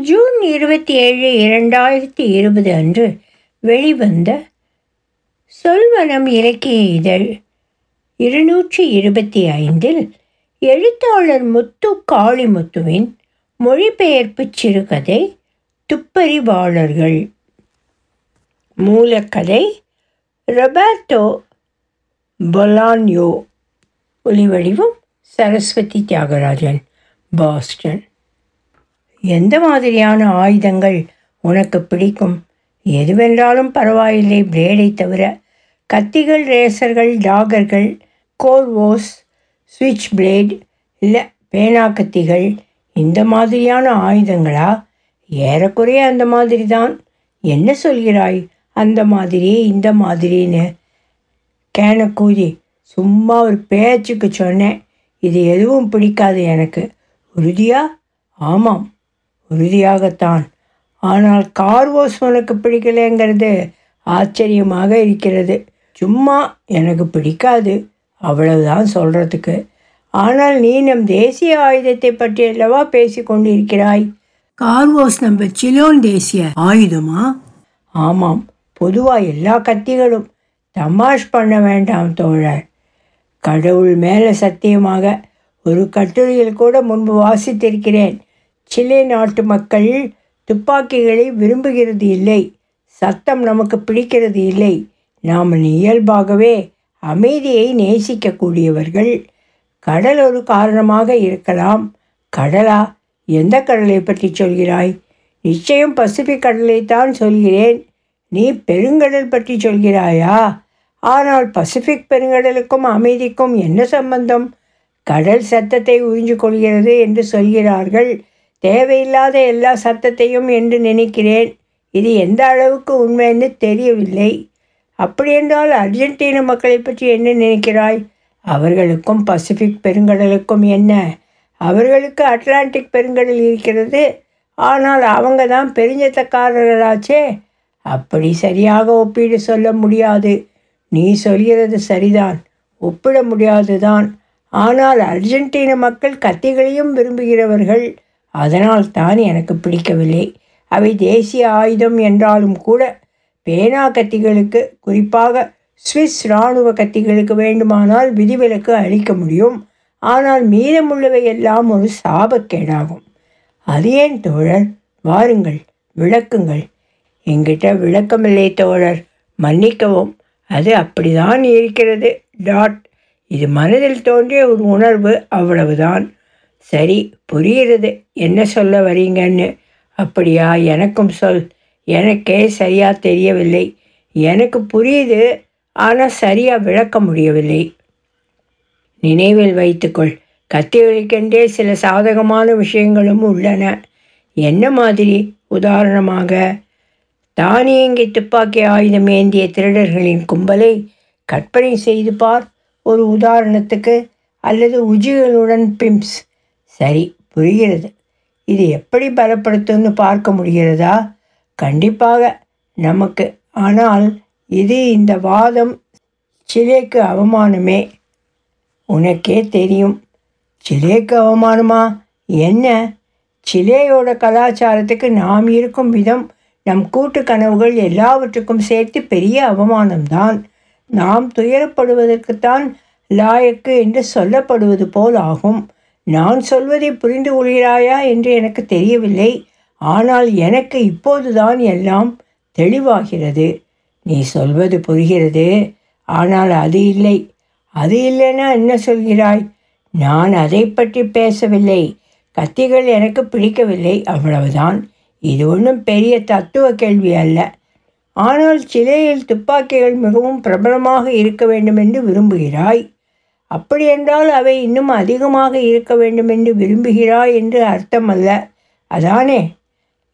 June இருபத்தி ஏழு இரண்டாயிரத்தி இருபது அன்று வெளிவந்த சொல்வனம் இலக்கிய இதழ் இருநூற்றி இருபத்தி ஐந்தில் எழுத்தாளர் முத்து காளிமுத்துவின் மொழிபெயர்ப்பு சிறுகதை துப்பறிவாளர்கள். மூலக்கதை ரொபர்டோ பொலான்யோ. ஒலிவடிவம் சரஸ்வதி தியாகராஜன் பாஸ்டன். எந்த மாதிரியான ஆயுதங்கள் உனக்கு பிடிக்கும்? எதுவென்றாலும் பரவாயில்லை பிளேடை தவிர. கத்திகள் ரேசர்கள் டாகர்கள் கோர்வோஸ் ஸ்விட்ச் பிளேட் இல்லை பேனா கத்திகள் இந்த மாதிரியான ஆயுதங்களா? ஏறக்குறைய அந்த மாதிரி தான் என்ன சொல்கிறாய்? அந்த மாதிரி இந்த மாதிரின்னு. கேனக்கூதி சும்மா ஒரு பேச்சுக்கு சொன்னேன். இது எதுவும் பிடிக்காது எனக்கு. உறுதியா? ஆமாம். உறுதியாகத்தான். ஆனால் கார்வோஸ் உனக்கு பிடிக்கலைங்கிறது ஆச்சரியமாக இருக்கிறது. சும்மா எனக்கு பிடிக்காது அவ்வளவுதான் சொல்கிறதுக்கு ஆனால் நீ நம் தேசிய ஆயுதத்தை பற்றி அல்லவா பேசி கொண்டிருக்கிறாய்? கார்வோஸ் நம்ம சிலோன் தேசிய ஆயுதமா? ஆமாம் பொதுவாக எல்லா கத்திகளும் தமாஷ் பண்ண வேண்டாம் தோழர். கடவுள் மேலே சத்தியமாக ஒரு கட்டுரையில் கூட முன்பு வாசித்திருக்கிறேன். சிலே நாட்டு மக்கள் துப்பாக்கிகளை விரும்புகிறது இல்லை. சத்தம் நமக்கு பிடிக்கிறது இல்லை. நாம் இயல்பாகவே அமைதியை நேசிக்கக்கூடியவர்கள். கடல் ஒரு காரணமாக இருக்கலாம். கடலா? எந்த கடலை பற்றி சொல்கிறாய்? நிச்சயம் பசிபிக் கடலைத்தான் சொல்கிறேன். நீ பெருங்கடல் பற்றி சொல்கிறாயா? ஆனால் பசிபிக் பெருங்கடலுக்கும் அமைதிக்கும் என்ன சம்பந்தம்? கடல் சத்தத்தை உறிஞ்சு கொள்கிறது என்று சொல்கிறார்கள். தேவையில்லாத எல்லா சத்தத்தையும் என்று நினைக்கிறேன். இது எந்த அளவுக்கு உண்மைன்னு தெரியவில்லை. அப்படியென்றால் அர்ஜென்டினா மக்களை பற்றி என்ன நினைக்கிறாய்? அவர்களுக்கும் பசிபிக் பெருங்கடலுக்கும் என்ன? அவர்களுக்கு அட்லாண்டிக் பெருங்கடல் இருக்கிறது. ஆனால் அவங்க தான் பெருஞ்சத்தக்காரர்களாச்சே. அப்படி சரியாக ஒப்பீடு சொல்ல முடியாது. நீ சொல்கிறது சரிதான். ஒப்பிட முடியாதுதான். ஆனால் அர்ஜென்டின மக்கள் கத்திகளையும் விரும்புகிறவர்கள். அதனால் தான் எனக்கு பிடிக்கவில்லை. அவை தேசிய ஆயுதம் என்றாலும் கூட பேனா கத்திகளுக்கு குறிப்பாக சுவிஸ் இராணுவ கத்திகளுக்கு வேண்டுமானால் விதிவிலக்கு அளிக்க முடியும். ஆனால் மீதமுள்ளவை எல்லாம் ஒரு சாபக்கேடாகும். அது ஏன் தோழர்? வாருங்கள் விளக்குங்கள். என்கிட்ட விளக்கமில்லை தோழர். மன்னிக்கவும் அது அப்படிதான் இருக்கிறது. டாட். இது மனதில் தோன்றிய ஒரு உணர்வு அவ்வளவுதான். சரி புரிகிறது. என்ன சொல்ல வரீங்கன்னு? அப்படியா? எனக்கும் சொல். எனக்கே சரியாக தெரியவில்லை. எனக்கு புரியுது ஆனால் சரியாக விளக்க முடியவில்லை. நினைவில் வைத்துக்கொள். கத்திகளுக்கென்றே சில சாதகமான விஷயங்களும் உள்ளன. என்ன மாதிரி? உதாரணமாக தானியங்கி துப்பாக்கி ஆயுதம் ஏந்திய திருடர்களின் கும்பலை கற்பனை செய்து பார். ஒரு உதாரணத்துக்கு அல்லது உஜிகளுடன் பிம்ஸ் சரி புரிகிறது. இது எப்படி பலப்படுத்தும்னு பார்க்க முடிகிறதா? கண்டிப்பாக நமக்கு. ஆனால் இது இந்த வாதம் சிலேக்கு அவமானமே. உனக்கே தெரியும். சிலேக்கு அவமானமா? என்ன? சிலேயோட கலாச்சாரத்துக்கு நாம் இருக்கும் விதம் நம் கூட்டு கனவுகள் எல்லாவற்றுக்கும் சேர்த்து பெரிய அவமானம்தான். நாம் துயரப்படுவதற்குத்தான் லாயக்கு என்று சொல்லப்படுவது போல் ஆகும். நான் சொல்வதை புரிந்து கொள்கிறாயா என்று எனக்கு தெரியவில்லை. ஆனால் எனக்கு இப்போதுதான் எல்லாம் தெளிவாகிறது. நீ சொல்வது புரிகிறது. ஆனால் அது இல்லை. அது இல்லைன்னா என்ன சொல்கிறாய்? நான் அதை பற்றி பேசவில்லை. கத்திகள் எனக்கு பிடிக்கவில்லை. அவ்வளவுதான். இது ஒன்றும் பெரிய தத்துவ கேள்வி அல்ல. ஆனால் சிலையில் துப்பாக்கிகள் மிகவும் பிரபலமாக இருக்க வேண்டும் என்று விரும்புகிறாய். அப்படியென்றால் அவை இன்னும் அதிகமாக இருக்க வேண்டுமென்று விரும்புகிறாய் என்று அர்த்தமல்ல. அதானே?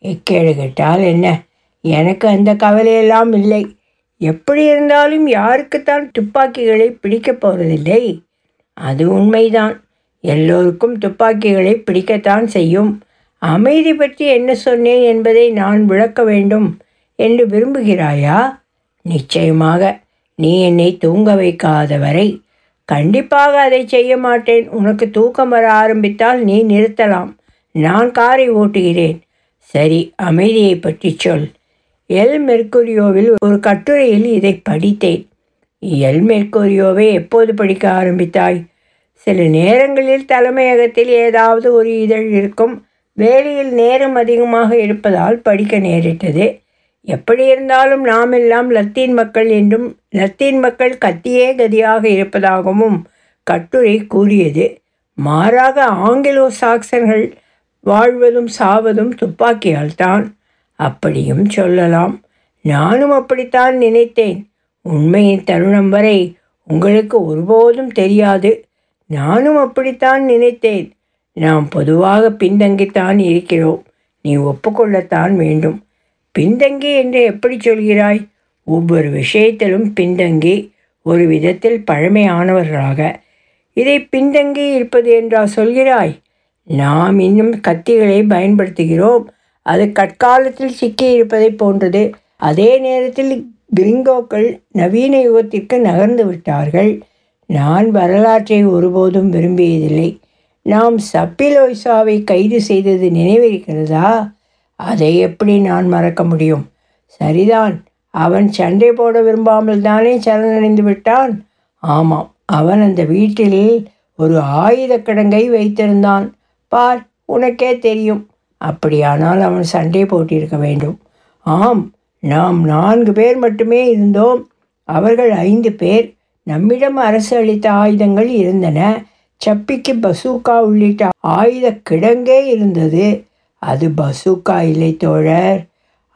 எக்கேடு கேட்டால் என்ன? எனக்கு அந்த கவலையெல்லாம் இல்லை. எப்படி இருந்தாலும் யாருக்குத்தான் துப்பாக்கிகளை பிடிக்கப் போவதில்லை. அது உண்மைதான். எல்லோருக்கும் துப்பாக்கிகளை பிடிக்கத்தான் செய்யும். அமைதி பற்றி என்ன சொன்னேன் என்பதை நான் விளக்க வேண்டும் என்று விரும்புகிறாயா? நிச்சயமாக. நீ என்னை தூங்க வைக்காத வரை கண்டிப்பாக அதை செய்ய மாட்டேன். உனக்கு தூக்கம் வர ஆரம்பித்தால் நீ நிறுத்தலாம். நான் காரை ஓட்டுகிறேன். சரி அமைதியை பற்றி சொல். எல். மெர்க்குரியோவில் ஒரு கட்டுரையில் இதை படித்தேன். எல். மெர்க்குரியோவை எப்போது படிக்க ஆரம்பித்தாய்? சில நேரங்களில் தலைமையகத்தில் ஏதாவது ஒரு இதழ் இருக்கும். வேலையில் நேரம் அதிகமாக இருப்பதால் படிக்க நேரிட்டது. எப்படி இருந்தாலும் நாம் எல்லாம் லத்தீன் மக்கள் என்றும் லத்தீன் மக்கள் கத்தியே கதியாக இருப்பதாகவும் கட்டுரை கூறியது. மாறாக ஆங்கிலோ சாக்சன்கள் வாழ்வதும் சாவதும் துப்பாக்கியால் தான் அப்படியும் சொல்லலாம். நானும் அப்படித்தான் நினைத்தேன். உண்மையின் தருணம் வரை உங்களுக்கு ஒருபோதும் தெரியாது. நானும் அப்படித்தான் நினைத்தேன். நாம் பொதுவாக பின்தங்கித்தான் இருக்கிறோம். நீ ஒப்புக்கொள்ளத்தான் வேண்டும். பின்தங்கி என்று எப்படி சொல்கிறாய்? ஒவ்வொரு விஷயத்திலும் பின்தங்கி ஒரு விதத்தில் பழமையானவர்களாக. இதை பின்தங்கி இருப்பது என்றா சொல்கிறாய்? நாம் இன்னும் கத்திகளை பயன்படுத்துகிறோம். அது கற்காலத்தில் சிக்கி இருப்பதை போன்றது. அதே நேரத்தில் கிரிங்கோக்கள் நவீன யுகத்திற்கு நகர்ந்து விட்டார்கள். நான் வரலாற்றை ஒருபோதும் விரும்பியதில்லை. நாம் சப்பிலோய்சாவை கைது செய்தது நினைவிருக்கிறதா? அதை எப்படி நான் மறக்க முடியும்? சரிதான். அவன் சண்டை போட விரும்பாமல் தானே சரணடைந்து விட்டான்? ஆமாம். அவன் அந்த வீட்டில் ஒரு ஆயுத கிடங்கை வைத்திருந்தான். பார் உனக்கே தெரியும். அப்படியானால் அவன் சண்டை போட்டிருக்க வேண்டும். ஆம் நாம் நான்கு பேர் மட்டுமே இருந்தோம். அவர்கள் ஐந்து பேர். நம்மிடம் அரசு அளித்த ஆயுதங்கள் இருந்தன. சப்பிக்கு பசூக்கா உள்ளிட்ட ஆயுத கிடங்கே இருந்தது. அது பசூக்கா இல்லை தோழர்.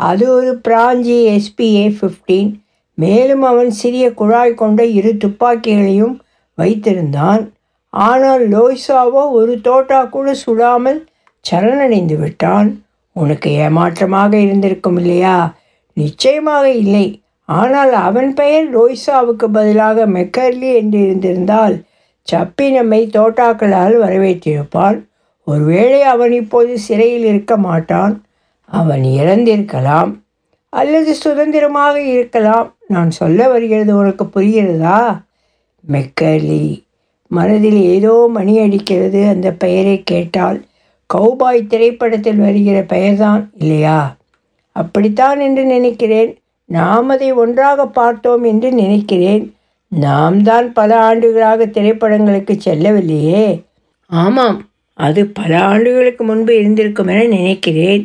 அது ஒரு பிராஞ்சி எஸ்பிஏ ஃபிஃப்டீன் மேலும் அவன் சிறிய குழாய் கொண்ட இரு துப்பாக்கிகளையும் வைத்திருந்தான். ஆனால் லோய்சாவோ ஒரு தோட்டா கூட சுடாமல் சரணடைந்து விட்டான். உனக்கு ஏமாற்றமாக இருந்திருக்கும் இல்லையா? நிச்சயமாக இல்லை. ஆனால் அவன் பெயர் லோய்சாவுக்கு பதிலாக மெக்கர்லி என்று இருந்திருந்தால் சப்பி நம்மை தோட்டாக்களால் வரவேற்றிருப்பான். ஒருவேளை அவன் இப்போது சிறையில் இருக்க மாட்டான். அவன் இறந்திருக்கலாம் அல்லது சுதந்திரமாக இருக்கலாம். நான் சொல்ல வருகிறது உனக்கு புரிகிறதா? மெக்கலி மனதில் ஏதோ மணி அடிக்கிறது. அந்த பெயரை கேட்டால் கௌபாய் திரைப்படத்தில் வருகிற பெயர்தான் இல்லையா? அப்படித்தான் என்று நினைக்கிறேன். நாம் அதை ஒன்றாக பார்த்தோம் என்று நினைக்கிறேன். நாம் தான் பல ஆண்டுகளாக திரைப்படங்களுக்கு செல்லவில்லையே. ஆமாம். அது பல ஆண்டுகளுக்கு முன்பு இருந்திருக்கும் என நினைக்கிறேன்.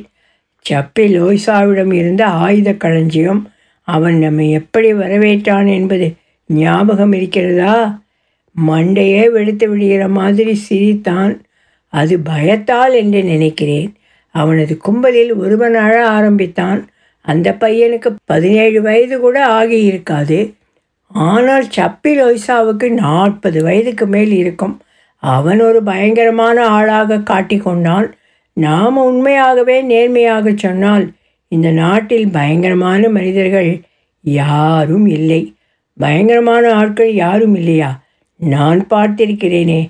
சப்பி லோய்சாவிடம் இருந்த ஆயுத களஞ்சியம் அவன் நம்மை எப்படி வரவேற்றான் என்பது ஞாபகம் இருக்கிறதா? மண்டையே வெடித்து விடுகிற மாதிரி சிரித்தான். அது பயத்தால் என்று நினைக்கிறேன். அவனது கும்பலில் ஒருவன் அழ ஆரம்பித்தான். அந்த பையனுக்கு பதினேழு வயது கூட ஆகியிருக்காது. ஆனால் சப்பி லோய்சாவுக்கு நாற்பது வயதுக்கு மேல் இருக்கும். அவன் ஒரு பயங்கரமான ஆளாக காட்டிக்கொண்டான் நாம் உண்மையாகவே நேர்மையாக சொன்னால் இந்த நாட்டில் பயங்கரமான மனிதர்கள் யாரும் இல்லை. பயங்கரமான ஆட்கள் யாரும் இல்லையா? நான் பார்த்திருக்கிறேனே.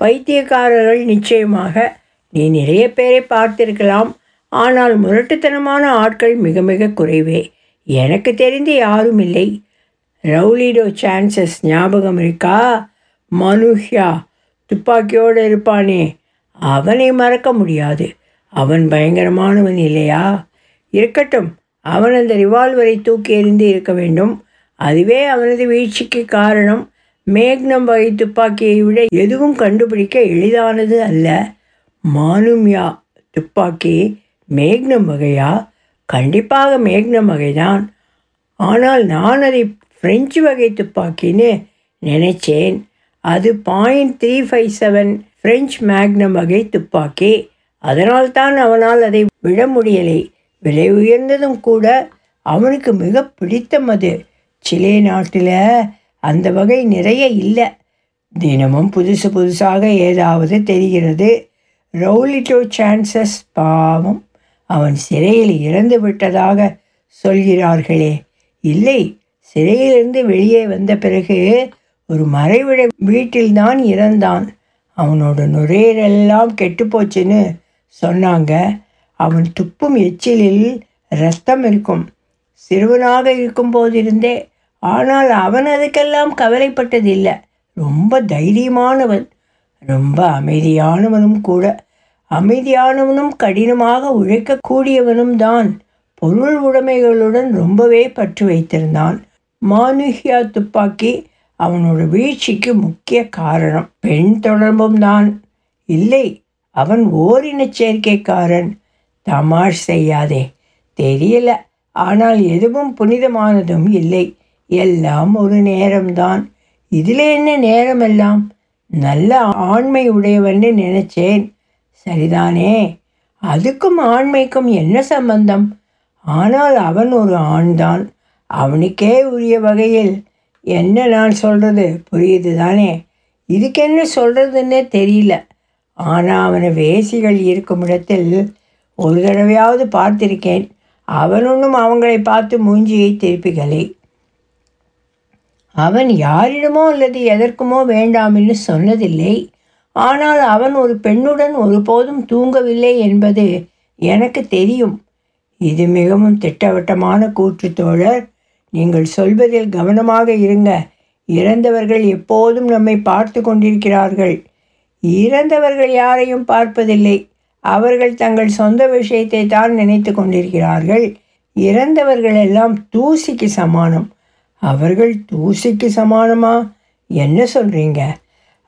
பைத்தியக்காரர்கள் நிச்சயமாக நீ நிறைய பேரை பார்த்திருக்கலாம். ஆனால் முரட்டுத்தனமான ஆட்கள் மிக மிக குறைவே. எனக்கு தெரிந்து யாரும் இல்லை. ரவுலிடோ சான்சஸ் ஞாபகம் இருக்கா? மனுஷ்யா துப்பாக்கியோடு இருப்பானே? அவனை மறக்க முடியாது. அவன் பயங்கரமானவன் இல்லையா? இருக்கட்டும் அவன் அந்த ரிவால்வரை தூக்கி எறிந்து இருக்க வேண்டும். அதுவே அவனது வீழ்ச்சிக்கு காரணம். மேக்னம் வகை துப்பாக்கியை விட எதுவும் கண்டுபிடிக்க எளிதானது அல்ல. மானும்யா துப்பாக்கி மேக்னம் வகையா? கண்டிப்பாக மேக்னம் வகைதான். ஆனால் நான் அதை ஃப்ரெஞ்சு வகை துப்பாக்கின்னு நினைச்சேன். அது point three five seven French magnum வகை துப்பாக்கி. அதனால்தான் அவனால் அதை விட முடியலை. விலை உயர்ந்ததும் கூட அவனுக்கு மிக பிடித்தம் அது. சிலே நாட்டில் அந்த வகை நிறைய இல்லை. தினமும் புதுசு புதுசாக ஏதாவது தெரிகிறது. ரவுலிட்டோ சான்சஸ் பாவம். அவன் சிறையில் இறந்து விட்டதாக சொல்கிறார்களே. இல்லை சிறையிலிருந்து வெளியே வந்த பிறகு ஒரு மறைவிட வீட்டில்தான் இறந்தான். அவனோட நுரையீரெல்லாம் கெட்டுப்போச்சுன்னு சொன்னாங்க. அவன் துப்பும் எச்சிலில் ரத்தம் இருக்கும். சிறுவனாக இருக்கும்போதிருந்தே. ஆனால் அவன் அதுக்கெல்லாம் கவலைப்பட்டதில்லை. ரொம்ப தைரியமானவன். ரொம்ப அமைதியானவனும் கூட. அமைதியானவனும் கடினமாக உழைக்கக்கூடியவனும் தான் பொருள் உடைமைகளுடன் ரொம்பவே பற்று வைத்திருந்தான். மானுஹியா துப்பாக்கி அவனோட வீழ்ச்சிக்கு முக்கிய காரணம் பெண் தொடர்பும் தான். இல்லை அவன் ஓரினச் சேர்க்கைக்காரன் தமாஷ் செய்யாதே. தெரியல. ஆனால் எதுவும் புனிதமானதும் இல்லை. எல்லாம் ஒரு நேரம்தான். இதில் என்ன நேரமெல்லாம்? நல்ல ஆண்மை உடையவன்னு நினைச்சேன். சரிதானே? அதுக்கும் ஆண்மைக்கும் என்ன சம்பந்தம்? ஆனால் அவன் ஒரு ஆண்தான். அவனுக்கே உரிய வகையில் என்ன நான் சொல்கிறது புரியுது தானே? இதுக்கு என்ன சொல்கிறதுன்னே தெரியல. ஆனால் அவனை வேசிகள் இருக்கும் இடத்தில் ஒரு தடவையாவது பார்த்திருக்கேன். அவன் ஒன்றும் அவங்களை பார்த்து மூஞ்சியை திருப்பிக்கலை. அவன் யாரிடமோ அல்லது எதற்குமோ வேண்டாமென்று சொன்னதில்லை. ஆனால் அவன் ஒரு பெண்ணுடன் ஒருபோதும் தூங்கவில்லை என்பது எனக்கு தெரியும். இது மிகவும் திட்டவட்டமான கூற்று தோழர். நீங்கள் சொல்வதில் கவனமாக இருங்க. இறந்தவர்கள் எப்போதும் நம்மை பார்த்து கொண்டிருக்கிறார்கள். இறந்தவர்கள் யாரையும் பார்ப்பதில்லை. அவர்கள் தங்கள் சொந்த விஷயத்தை தான் நினைத்து கொண்டிருக்கிறார்கள். இறந்தவர்கள் எல்லாம் தூசிக்கு சமானம். அவர்கள் தூசிக்கு சமானமா? என்ன சொல்கிறீங்க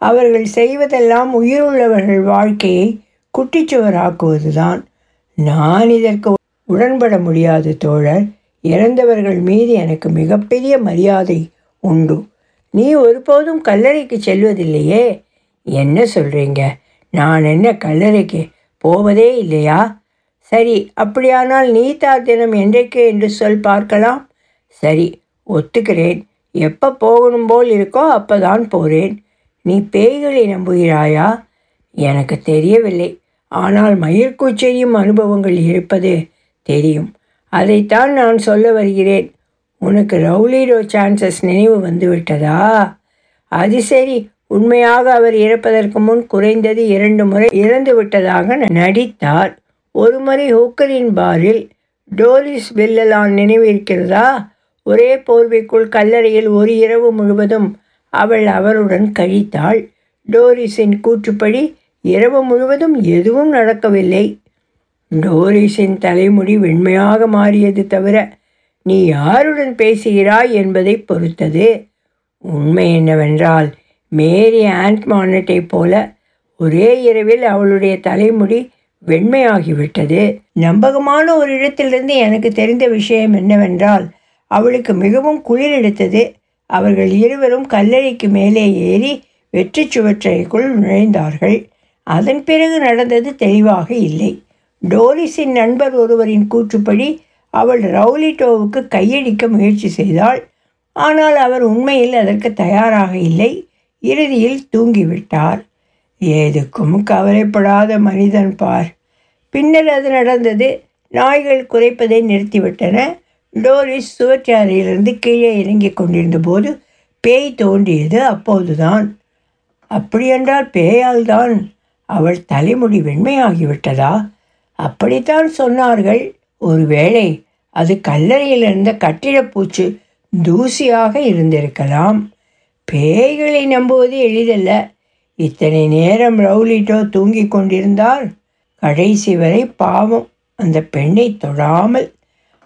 அவர்கள் செய்வதெல்லாம் உயிருள்ளவர்கள் வாழ்க்கையை குட்டிச்சுவராக்குவது தான் நான் இதற்கு உடன்பட முடியாது தோழர். இறந்தவர்கள் மீது எனக்கு மிகப்பெரிய மரியாதை உண்டு. நீ ஒருபோதும் கல்லறைக்கு செல்வதில்லையே. என்ன சொல்கிறீங்க நான் என்ன கல்லறைக்கு போவதே இல்லையா? சரி அப்படியானால் நீதா தினம் என்றைக்கு என்று சொல் பார்க்கலாம். சரி ஒத்துக்கிறேன். எப்போ போகணும் போல் இருக்கோ அப்போ தான் போகிறேன் நீ பேய்களை நம்புகிறாயா? எனக்கு தெரியவில்லை. ஆனால் மயிர்கூச்செறியும் அனுபவங்கள் இருப்பது தெரியும். அதைத்தான் நான் சொல்ல வருகிறேன். உனக்கு ரவுலிரோ சான்சஸ் நினைவு வந்துவிட்டதா? அது சரி. உண்மையாக அவர் இறப்பதற்கு முன் குறைந்தது இரண்டு முறை இறந்து விட்டதாக நடித்தார். ஒரு முறை ஹூக்கரின் பாரில் டோரிஸ் வில்லலான் நினைவு இருக்கிறதா? ஒரே போர்வைக்குள் கல்லறையில் ஒரு இரவு முழுவதும் அவள் அவருடன் கழித்தாள். டோரிஸின் கூற்றுப்படி இரவு முழுவதும் எதுவும் நடக்கவில்லை. டோரிஸின் தலைமுடி வெண்மையாக மாறியது தவிர நீ யாருடன் பேசுகிறாய் என்பதை பொறுத்தது. உண்மை என்னவென்றால் மேரி ஆண்ட்மானட்டைப் போல ஒரே இரவில் அவளுடைய தலைமுடி வெண்மையாகிவிட்டது. நம்பகமான ஒரு இடத்திலிருந்து எனக்கு தெரிந்த விஷயம் என்னவென்றால் அவளுக்கு மிகவும் குளிர் எடுத்தது. அவர்கள் இருவரும் கல்லறைக்கு மேலே ஏறி வெற்றி சுவற்றைக்குள் நுழைந்தார்கள். அதன் பிறகு நடந்தது தெளிவாக இல்லை. டோரிஸின் நண்பர் ஒருவரின் கூற்றுப்படி அவள் ரவுலிட்டோவுக்கு கையடிக்க முயற்சி செய்தாள். ஆனால் அவர் உண்மையில் அதற்கு தயாராக இல்லை. இறுதியில் தூங்கிவிட்டார். ஏதுக்கும் கவலைப்படாத மனிதன் பார். பின்னர் அது நடந்தது. நாய்கள் குறைப்பதை நிறுத்திவிட்டன. டோரிஸ் சுவற்றாரியிலிருந்து கீழே இறங்கிக் கொண்டிருந்த போது பேய் தோன்றியது அப்போதுதான். அப்படியென்றால் பேயால் தான் அவள் தலைமுடி வெண்மையாகிவிட்டதா? அப்படித்தான் சொன்னார்கள். ஒருவேளை அது கல்லறையில் இருந்த கட்டிடப்பூச்சு தூசியாக இருந்திருக்கலாம். பேய்களை நம்புவது எளிதல்ல. இத்தனை நேரம் ரவுலிட்டோ தூங்கிக் கொண்டிருந்தால் கடைசி வரை பாவம் அந்த பெண்ணை தொடாமல்.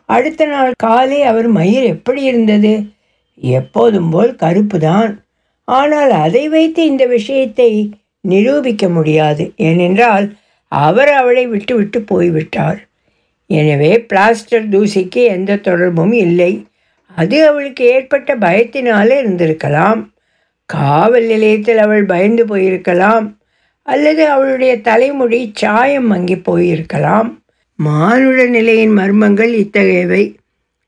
அடுத்த நாள் காலை அவர் மயிர் எப்படி இருந்தது? எப்போதும் போல் கருப்பு தான் ஆனால் அதை வைத்து இந்த விஷயத்தை நிரூபிக்க முடியாது. ஏனென்றால் அவர் அவளை விட்டுவிட்டு போய்விட்டார். எனவே பிளாஸ்டர் தூசிக்கு எந்த தொடர்பும் இல்லை. அது அவளுக்கு ஏற்பட்ட பயத்தினாலே இருந்திருக்கலாம். காவல் நிலையத்தில் அவள் பயந்து போயிருக்கலாம். அல்லது அவளுடைய தலைமுடி சாயம் மங்கி போயிருக்கலாம். மானுட நிலையின் மர்மங்கள் இத்தகையவை.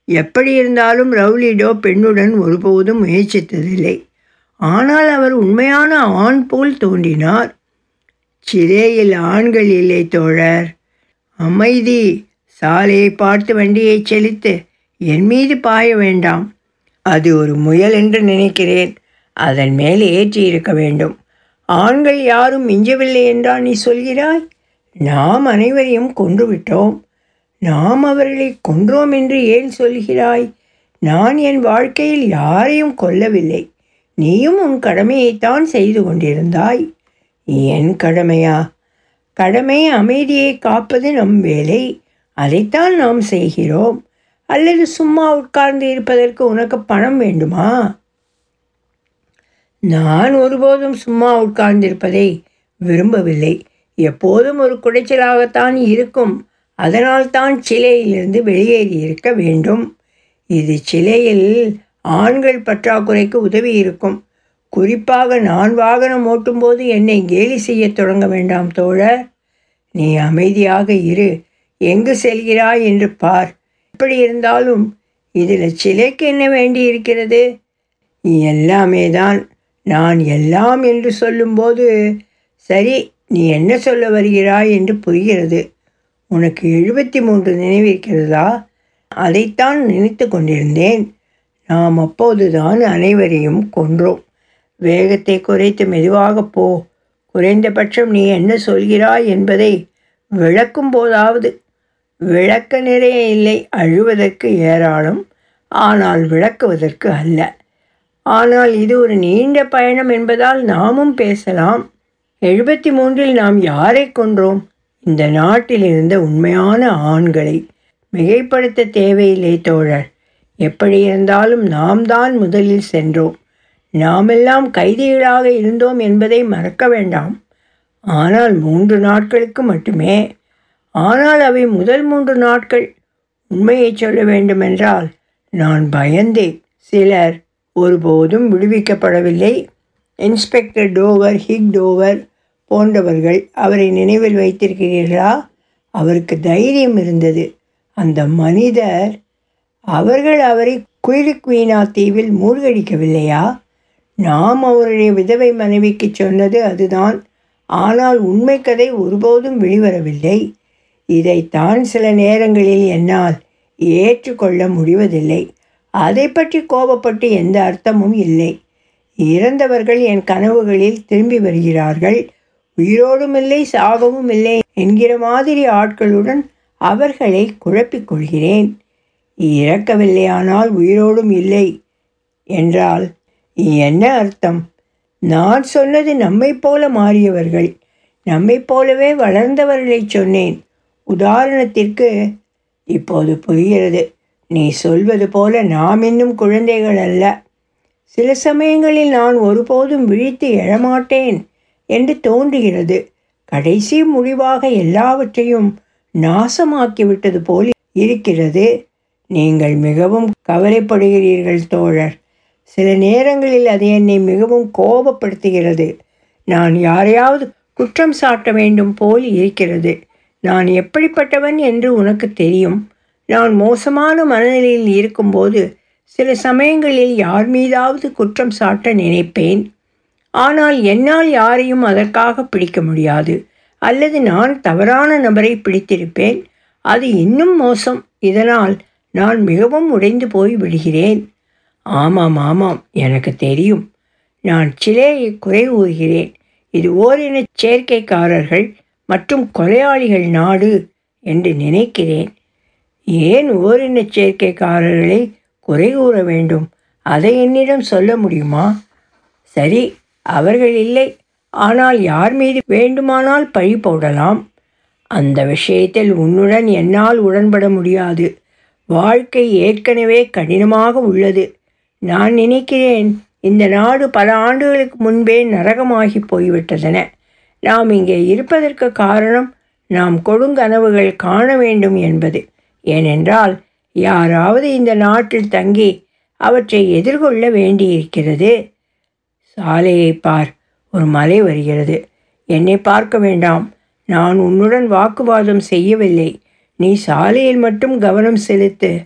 எப்படி இருந்தாலும் ரவுலிடோ பெண்ணுடன் ஒருபோதும் முயற்சித்ததில்லை. ஆனால் அவர் உண்மையான ஆண் போல் தோன்றினார். சிறையில் ஆண்கள் இல்லை தோழர். அமைதி. சாலையை பார்த்து வண்டியை செலுத்து என் மீது பாய வேண்டாம். அது ஒரு முயல் என்று நினைக்கிறேன். அதன் மேல் ஏற்றி இருக்க வேண்டும். ஆண்கள் யாரும் மிஞ்சவில்லை என்றால் நீ சொல்கிறாய்? நாம் அனைவரையும் கொன்றுவிட்டோம் நாம் அவர்களை கொன்றோம் என்று ஏன் சொல்கிறாய்? நான் என் வாழ்க்கையில் யாரையும் கொல்லவில்லை. நீயும் உன் கடமையைத்தான் செய்து கொண்டிருந்தாய். என் கடமையா? கடமை அமைதியை காப்பது நம் வேலை. அதைத்தான் நாம் செய்கிறோம். அல்லது சும்மா உட்கார்ந்து இருப்பதற்கு உனக்கு பணம் வேண்டுமா? நான் ஒருபோதும் சும்மா உட்கார்ந்திருப்பதை விரும்பவில்லை. எப்போதும் ஒரு குடைச்சலாகத்தான் இருக்கும். அதனால்தான் சிலையிலிருந்து வெளியேறி இருக்க வேண்டும். இது சிலையில் ஆண்கள் பற்றாக்குறைக்கு உதவி இருக்கும். குறிப்பாக நான் வாகனம் ஓட்டும்போது என்னை கேலி செய்யத் தொடங்க வேண்டாம் தோழர். நீ அமைதியாக இரு. எங்கு செல்கிறாய் என்று பார். எப்படி இருந்தாலும் இதில் சிலைக்கு என்ன வேண்டி இருக்கிறது எல்லாமே தான் நான் எல்லாம் என்று சொல்லும்போது சரி நீ என்ன சொல்ல வருகிறாய் என்று புரிகிறது. உனக்கு எழுபத்தி மூன்று நினைவிருக்கிறதா? அதைத்தான் நினைத்து கொண்டிருந்தேன். நாம் அப்போதுதான் அனைவரையும் கொன்றோம். வேகத்தை குறைத்து மெதுவாக போ. குறைந்தபட்சம் நீ என்ன சொல்கிறாய் என்பதை விளக்கும் போதாவது விளக்க நிறைய இல்லை அழுவதற்கு ஏராளம் ஆனால் விளக்குவதற்கு அல்ல. ஆனால் இது ஒரு நீண்ட பயணம் என்பதால் நாமும் பேசலாம். எழுபத்தி மூன்றில் நாம் யாரை கொன்றோம்? இந்த நாட்டில் இருந்த உண்மையான ஆண்களை. மிகைப்படுத்த தேவையில்லை தோழர். எப்படி இருந்தாலும் நாம் தான் முதலில் சென்றோம். நாமெல்லாம் கைதிகளாக இருந்தோம் என்பதை மறக்க வேண்டாம். ஆனால் மூன்று நாட்களுக்கு மட்டுமே. ஆனால் அவை முதல் மூன்று நாட்கள். உண்மையை சொல்ல வேண்டுமென்றால் நான் பயந்தேன். சிலர் ஒருபோதும் விடுவிக்கப்படவில்லை. இன்ஸ்பெக்டர் டோவர் ஹிக் டோவர் போன்றவர்கள் அவரை நினைவில் வைத்திருக்கிறீர்களா? அவருக்கு தைரியம் இருந்தது. அந்த மனிதர் அவர்கள் அவரை குயிலுக்குயினா தீவில் மூழ்கடிக்கவில்லையா? நாம் அவருடைய விதவை மனைவிக்கு சொன்னது அதுதான். ஆனால் உண்மை கதை ஒருபோதும் வெளிவரவில்லை. இதைத்தான் சில நேரங்களில் என்னால் ஏற்றுக்கொள்ள முடிவதில்லை. அதை பற்றி கோபப்பட்டு எந்த அர்த்தமும் இல்லை. இறந்தவர்கள் என் கனவுகளில் திரும்பி வருகிறார்கள். உயிரோடும் இல்லை சாகவும் இல்லை என்கிற மாதிரி ஆட்களுடன் அவர்களை குழப்பிக் கொள்கிறேன். இறக்கவில்லையானால் உயிரோடும் இல்லை என்றால் என்ன அர்த்தம்? நான் சொன்னது நம்மை போல மாறியவர்கள். நம்மை போலவே வளர்ந்தவர்களை சொன்னேன். உதாரணத்திற்கு இப்போது புரிகிறது. நீ சொல்வது போல நாம் இன்னும் குழந்தைகள் அல்ல. சில சமயங்களில் நான் ஒருபோதும் விழித்து எழமாட்டேன் என்று தோன்றுகிறது. கடைசி முடிவாக எல்லாவற்றையும் நாசமாக்கிவிட்டது போல் இருக்கிறது. நீங்கள் மிகவும் கவலைப்படுகிறீர்கள் தோழர். சில நேரங்களில் அது என்னை மிகவும் கோபப்படுத்துகிறது. நான் யாரையாவது குற்றம் சாட்ட வேண்டும் போல் இருக்கிறது. நான் எப்படிப்பட்டவன் என்று உனக்கு தெரியும். நான் மோசமான மனநிலையில் இருக்கும்போது சில சமயங்களில் யார் மீதாவது குற்றம் சாட்ட நினைப்பேன். ஆனால் என்னால் யாரையும் அதற்காக பிடிக்க முடியாது. அல்லது நான் தவறான நபரை பிடித்திருப்பேன். அது இன்னும் மோசம். இதனால் நான் மிகவும் உடைந்து போய் விடுகிறேன். ஆமாம் ஆமாம் எனக்கு தெரியும். நான் சிலையை குறை கூறுகிறேன் இது ஓரின சேர்க்கைக்காரர்கள் மற்றும் கொலையாளிகள் நாடு என்று நினைக்கிறேன். ஏன் ஓரின சேர்க்கைக்காரர்களை குறை கூற வேண்டும்? அதை என்னிடம் சொல்ல முடியுமா? சரி அவர்கள் இல்லை. ஆனால் யார் மீது வேண்டுமானால் பழி போடலாம். அந்த விஷயத்தில் உன்னுடன் என்னால் உடன்பட முடியாது. வாழ்க்கை ஏற்கனவே கடினமாக உள்ளது. நான் நினைக்கிறேன் இந்த நாடு பல ஆண்டுகளுக்கு முன்பே நரகமாகி போய்விட்டதென. நாம் இங்கே இருப்பதற்கு காரணம் நாம் கொடுங்கனவுகள் காண வேண்டும் என்பது. ஏனென்றால் யாராவது இந்த நாட்டில் தங்கி அவற்றை எதிர்கொள்ள வேண்டியிருக்கிறது. சாலையை பார் ஒரு மலை வருகிறது. என்னை பார்க்க வேண்டாம். நான் உன்னுடன் வாக்குவாதம் செய்யவில்லை. நீ சாலையில் மட்டும் கவனம் செலுத்து.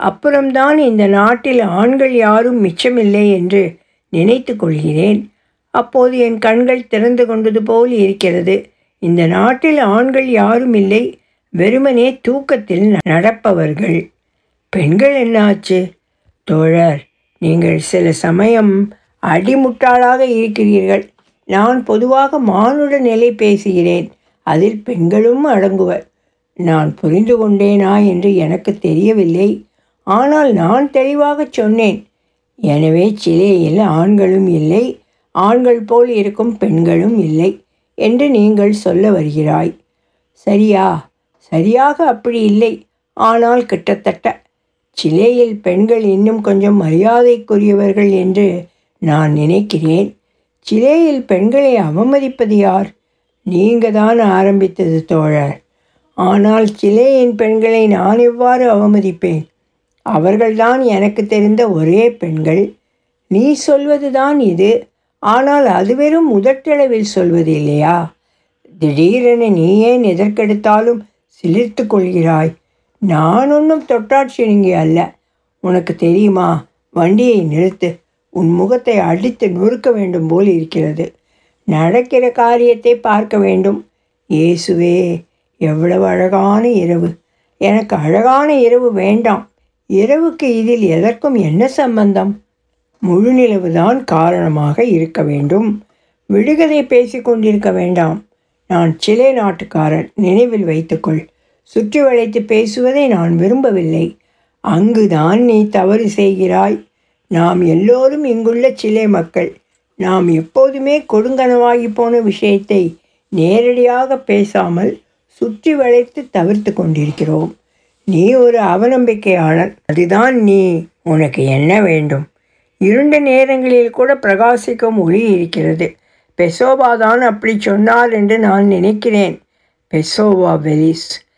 அப்புறம்தான் இந்த நாட்டில் ஆண்கள் யாரும் மிச்சமில்லை என்று நினைத்து கொள்கிறேன். அப்போது என் கண்கள் திறந்து கொண்டது போல் இருக்கிறது. இந்த நாட்டில் ஆண்கள் யாரும் இல்லை. வெறுமனே தூக்கத்தில் நடப்பவர்கள். பெண்கள் என்னாச்சு? தோழர் நீங்கள் சில சமயம் அடிமுட்டாளாக இருக்கிறீர்கள். நான் பொதுவாக மானுட நிலை பேசுகிறேன். அதில் பெண்களும் அடங்குவர். நான் புரிந்து கொண்டேனா என்று எனக்கு தெரியவில்லை. ஆனால் நான் தெளிவாக சொன்னேன். எனவே சிலையில் ஆண்களும் இல்லை ஆண்கள் போல் இருக்கும் பெண்களும் இல்லை என்று நீங்கள் சொல்ல வருகிறாய். சரியா? சரியாக அப்படி இல்லை. ஆனால் கிட்டத்தட்ட சிலேயில் பெண்கள் இன்னும் கொஞ்சம் மரியாதைக்குரியவர்கள் என்று நான் நினைக்கிறேன். சிலேயில் பெண்களை அவமதிப்பது யார்? நீங்கள் தான் ஆரம்பித்தது தோழர். ஆனால் சிலேயின் பெண்களை நான் எவ்வாறு அவமதிப்பேன்? அவர்கள்தான் எனக்கு தெரிந்த ஒரே பெண்கள். நீ சொல்வதுதான் இது. ஆனால் அது வெறும் முதற்றளவில் சொல்வது இல்லையா? திடீரென நீ ஏன் எதற்கெடுத்தாலும் சிலிர்த்து கொள்கிறாய்? நான் ஒன்றும் தொட்டாட்சியனிங்கி அல்ல. உனக்கு தெரியுமா? வண்டியை நிறுத்து. உன் முகத்தை அடித்து நொறுக்க வேண்டும் போல் இருக்கிறது. நடக்கிற காரியத்தை பார்க்க வேண்டும். இயேசுவே எவ்வளவு அழகான இரவு. எனக்கு அழகான இரவு வேண்டாம். இரவுக்கு இதில் எதற்கும் என்ன சம்பந்தம்? முழுநிலவுதான் காரணமாக இருக்க வேண்டும். விடுகதை பேசிக்கொண்டிருக்க வேண்டாம். நான் சிலே நாட்டுக்காரர் நினைவில் வைத்துக்கொள். சுற்றி வளைத்து பேசுவதை நான் விரும்பவில்லை. அங்குதான் நீ தவறு செய்கிறாய். நாம் எல்லோரும் இங்குள்ள சிலே மக்கள். நாம் எப்போதுமே கொடுங்கனவாகி போன விஷயத்தை நேரடியாக பேசாமல் சுற்றி வளைத்து தவிர்த்து கொண்டிருக்கிறோம். நீ ஒரு அவநம்பிக்கையாளர் அதுதான் நீ. உனக்கு என்ன வேண்டும்? இருண்ட நேரங்களில் கூட பிரகாசிக்கும் ஒளி இருக்கிறது. பெசோவா தான் அப்படி சொன்னார் என்று நான் நினைக்கிறேன். பெசோவா வெலிஸ்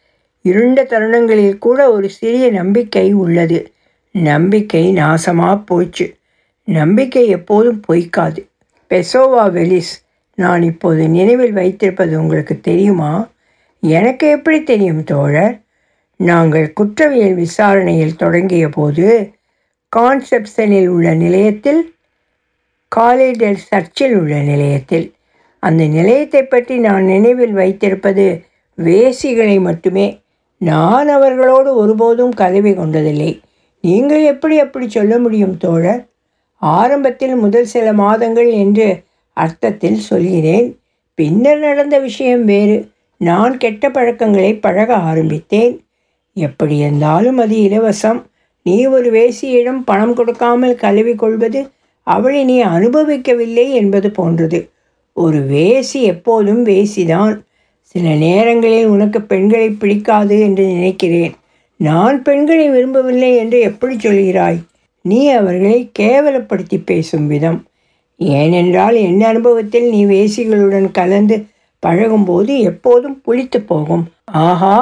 இருண்ட தருணங்களில் கூட ஒரு சிறிய நம்பிக்கை உள்ளது. நம்பிக்கை நாசமாக போச்சு. நம்பிக்கை எப்போதும் பொய்க்காது. பெசோவா வெலிஸ் நான் இப்போது நினைவில் வைத்திருப்பது உங்களுக்கு தெரியுமா? எனக்கு எப்படி தெரியும் தோழர்? நாங்கள் குற்றவியல் விசாரணையில் தொடங்கிய போது கான்செப்ஷனில் உள்ள நிலையத்தில் காலேஜல் சர்ச்சில் உள்ள நிலையத்தில். அந்த நிலையத்தை பற்றி நான் நினைவில் வைத்திருப்பது வேசிகளை மட்டுமே. நான் அவர்களோடு ஒருபோதும் கதவி கொண்டதில்லை. நீங்கள் எப்படி அப்படி சொல்ல முடியும் தோழர்? ஆரம்பத்தில் முதல் சில மாதங்கள் என்று அர்த்தத்தில் சொல்கிறேன். பின்னர் நடந்த விஷயம் வேறு. நான் கெட்ட பழக்கங்களை பழக ஆரம்பித்தேன். எப்படி இருந்தாலும் அது இலவசம். நீ ஒரு வேசியிடம் பணம் கொடுக்காமல் கழுவி கொள்வது அவளை நீ அனுபவிக்கவில்லை என்பது போன்றது. ஒரு வேசி எப்போதும் வேசிதான். சில நேரங்களில் உனக்கு பெண்களை பிடிக்காது என்று நினைக்கிறேன். நான் பெண்களை விரும்பவில்லை என்று எப்படி சொல்கிறாய்? நீ அவர்களை கேவலப்படுத்தி பேசும் விதம். ஏனென்றால் என் அனுபவத்தில் நீ வேசிகளுடன் கலந்து பழகும்போது எப்போதும் புளித்து போகும். ஆஹா!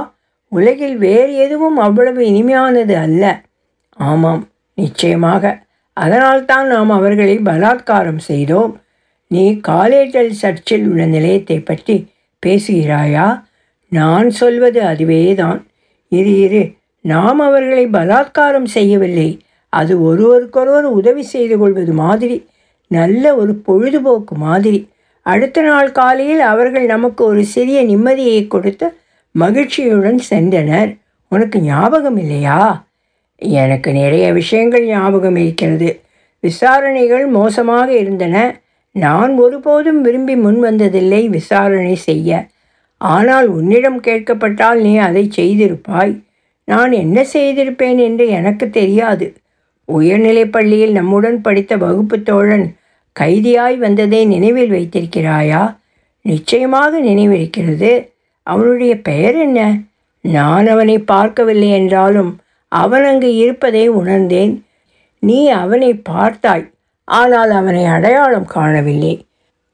உலகில் வேறு எதுவும் அவ்வளவு இனிமையானது அல்ல. ஆமாம் நிச்சயமாக. அதனால்தான் நாம் அவர்களை பலாத்காரம் செய்தோம். நீ காலேஜல் சர்ச்சில் உள்ள நிலையத்தை பற்றி பேசுகிறாயா? நான் சொல்வது அதுவேதான். இரு இரு. நாம் அவர்களை பலாத்காரம் செய்யவில்லை. அது ஒருவருக்கொருவர் உதவி செய்து கொள்வது மாதிரி நல்ல ஒரு பொழுதுபோக்கு மாதிரி. அடுத்த நாள் காலையில் அவர்கள் நமக்கு ஒரு சிறிய நிம்மதியை கொடுத்து மகிழ்ச்சியுடன் சென்றனர். உனக்கு ஞாபகம் இல்லையா? எனக்கு நிறைய விஷயங்கள் ஞாபகம் இருக்கிறது. விசாரணைகள் மோசமாக இருந்தன. நான் ஒருபோதும் விரும்பி முன் வந்ததில்லை விசாரணை செய்ய. ஆனால் உன்னிடம் கேட்கப்பட்டால் நீ அதை செய்திருப்பாய். நான் என்ன செய்திருப்பேன் என்று எனக்கு தெரியாது. உயர்நிலைப் பள்ளியில் நம்முடன் படித்த வகுப்பு தோழன் கைதியாய் வந்ததை நினைவில் வைத்திருக்கிறாயா? நிச்சயமாக நினைவிருக்கிறது. அவனுடைய பெயர் என்ன? நான் அவனை பார்க்கவில்லை என்றாலும் அவன் அங்கு இருப்பதை உணர்ந்தேன். நீ அவனை பார்த்தாய் ஆனால் அவனை அடையாளம் காணவில்லை.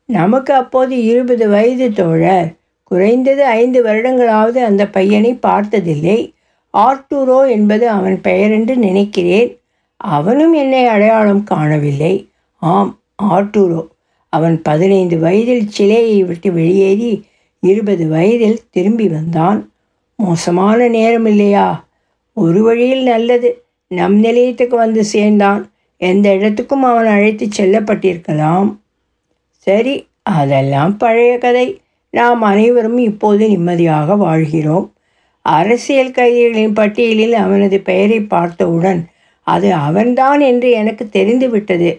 நமக்கு அப்போது இருபது வயது தோழர். குறைந்தது ஐந்து வருடங்களாவது அந்த பையனை பார்த்ததில்லை. ஆர்டூரோ என்பது அவன் பெயர் என்று நினைக்கிறேன். அவனும் என்னை அடையாளம் காணவில்லை. ஆம் ஆர்டூரோ அவன் பதினைந்து வயதில் சிலையை விட்டு வெளியேறி இருபது வயதில் திரும்பி வந்தான். மோசமான நேரம் இல்லையா ஒரு வழியில் நல்லது. நம் நிலையத்துக்கு வந்து சேர்ந்தான். எந்த இடத்துக்கும் அவன் அழைத்து செல்லப்பட்டிருக்கலாம். சரி அதெல்லாம் பழைய கதை. நாம் அனைவரும் இப்போது நிம்மதியாக வாழ்கிறோம். அரசியல் கைதிகளின் பட்டியலில் அவனது பெயரை பார்த்தவுடன் அது அவன்தான் என்று எனக்கு தெரிந்துவிட்டது